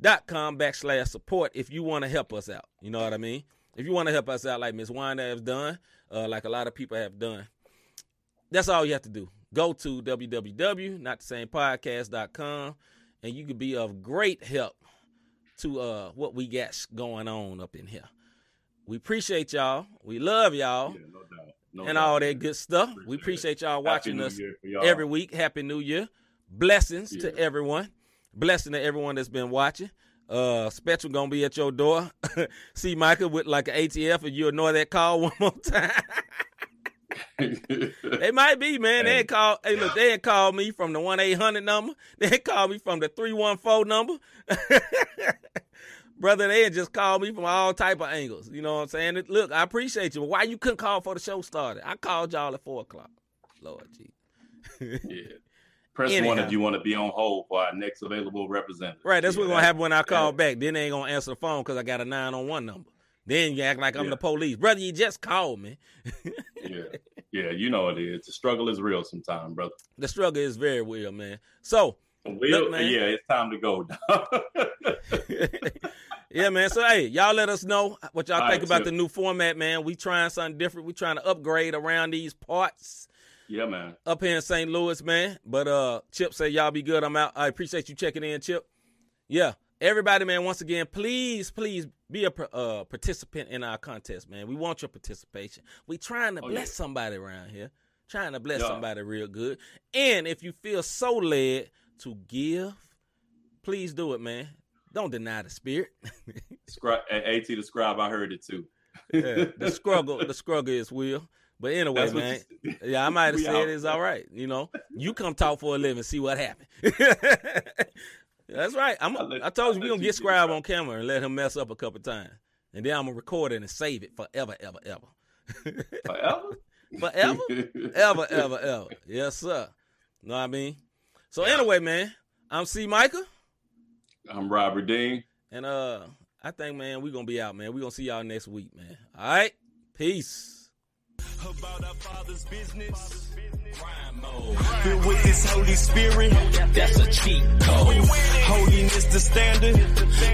dot com backslash support if you want to help us out. You know what I mean? If you want to help us out like Miss Wanda has done, uh, like a lot of people have done, that's all you have to do. go to www.notthesamepodcast.com and you could be of great help to uh what we got going on up in here. We appreciate y'all. We love y'all. Yeah, no. No and doubt. all that good stuff. we appreciate y'all watching us y'all. every week. Happy New Year. Blessings Yeah. to everyone. Blessing to everyone that's been watching. Uh Spectrum gonna be at your door. See Michael with like an ATF and you ignore that call one more time. they might be, man. They Hey. ain't call hey look, they ain't call me from the one eight hundred number. They ain't call me from the three one four number. Brother, they had just called me from all type of angles. You know what I'm saying? Look, I appreciate you. But why you couldn't call for the show started? I called y'all at four o'clock. Lord gee. yeah. Press one if you want to be on hold for our next available representative. Right, that's Yeah, what's gonna happen when I call that- back. Then they ain't gonna answer the phone because I got a nine on one number. Then you act like I'm Yeah. the police. Brother, you just called me. Yeah, yeah, you know it is. The struggle is real sometimes, brother. The struggle is very real, man. So Will, Look, yeah, it's time to go. yeah, man. So hey, y'all let us know what y'all All think right, about Chip. the new format, man. We trying something different. We trying to upgrade around these parts yeah, man. up here in St. Louis, man. But uh Chip say y'all be good. I'm out. I appreciate you checking in, Chip. Yeah. Everybody, man, once again, please, please be a uh, participant in our contest, man. We want your participation. We trying to Oh, bless yeah. somebody around here. Trying to bless Yeah. somebody real good. And if you feel so led to give, please do it, man. Don't deny the spirit. Scri- AT the Scribe, I heard it too. yeah, the struggle, the struggle is real. But anyway, man. Yeah, I might have said out. it's all right. You know, you come talk for a living, see what happened. That's right. I'm. Let- I told you we gonna you get Scribe on camera and let him mess up a couple times, and then I'm gonna record it and save it forever, ever, ever, Forever? forever, ever, ever, ever. Yes, sir. Know what I mean? So anyway, man, I'm C. Micah, I'm Rob Redeem. and uh, I think, man, we gonna be out, man. We gonna see y'all next week, man. All right, peace. About our Father's business. Filled with His Holy Spirit. That's a cheat code. Holiness the standard.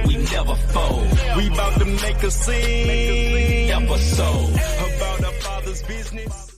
We never fold. We about to make a scene. Episode. About our Father's business.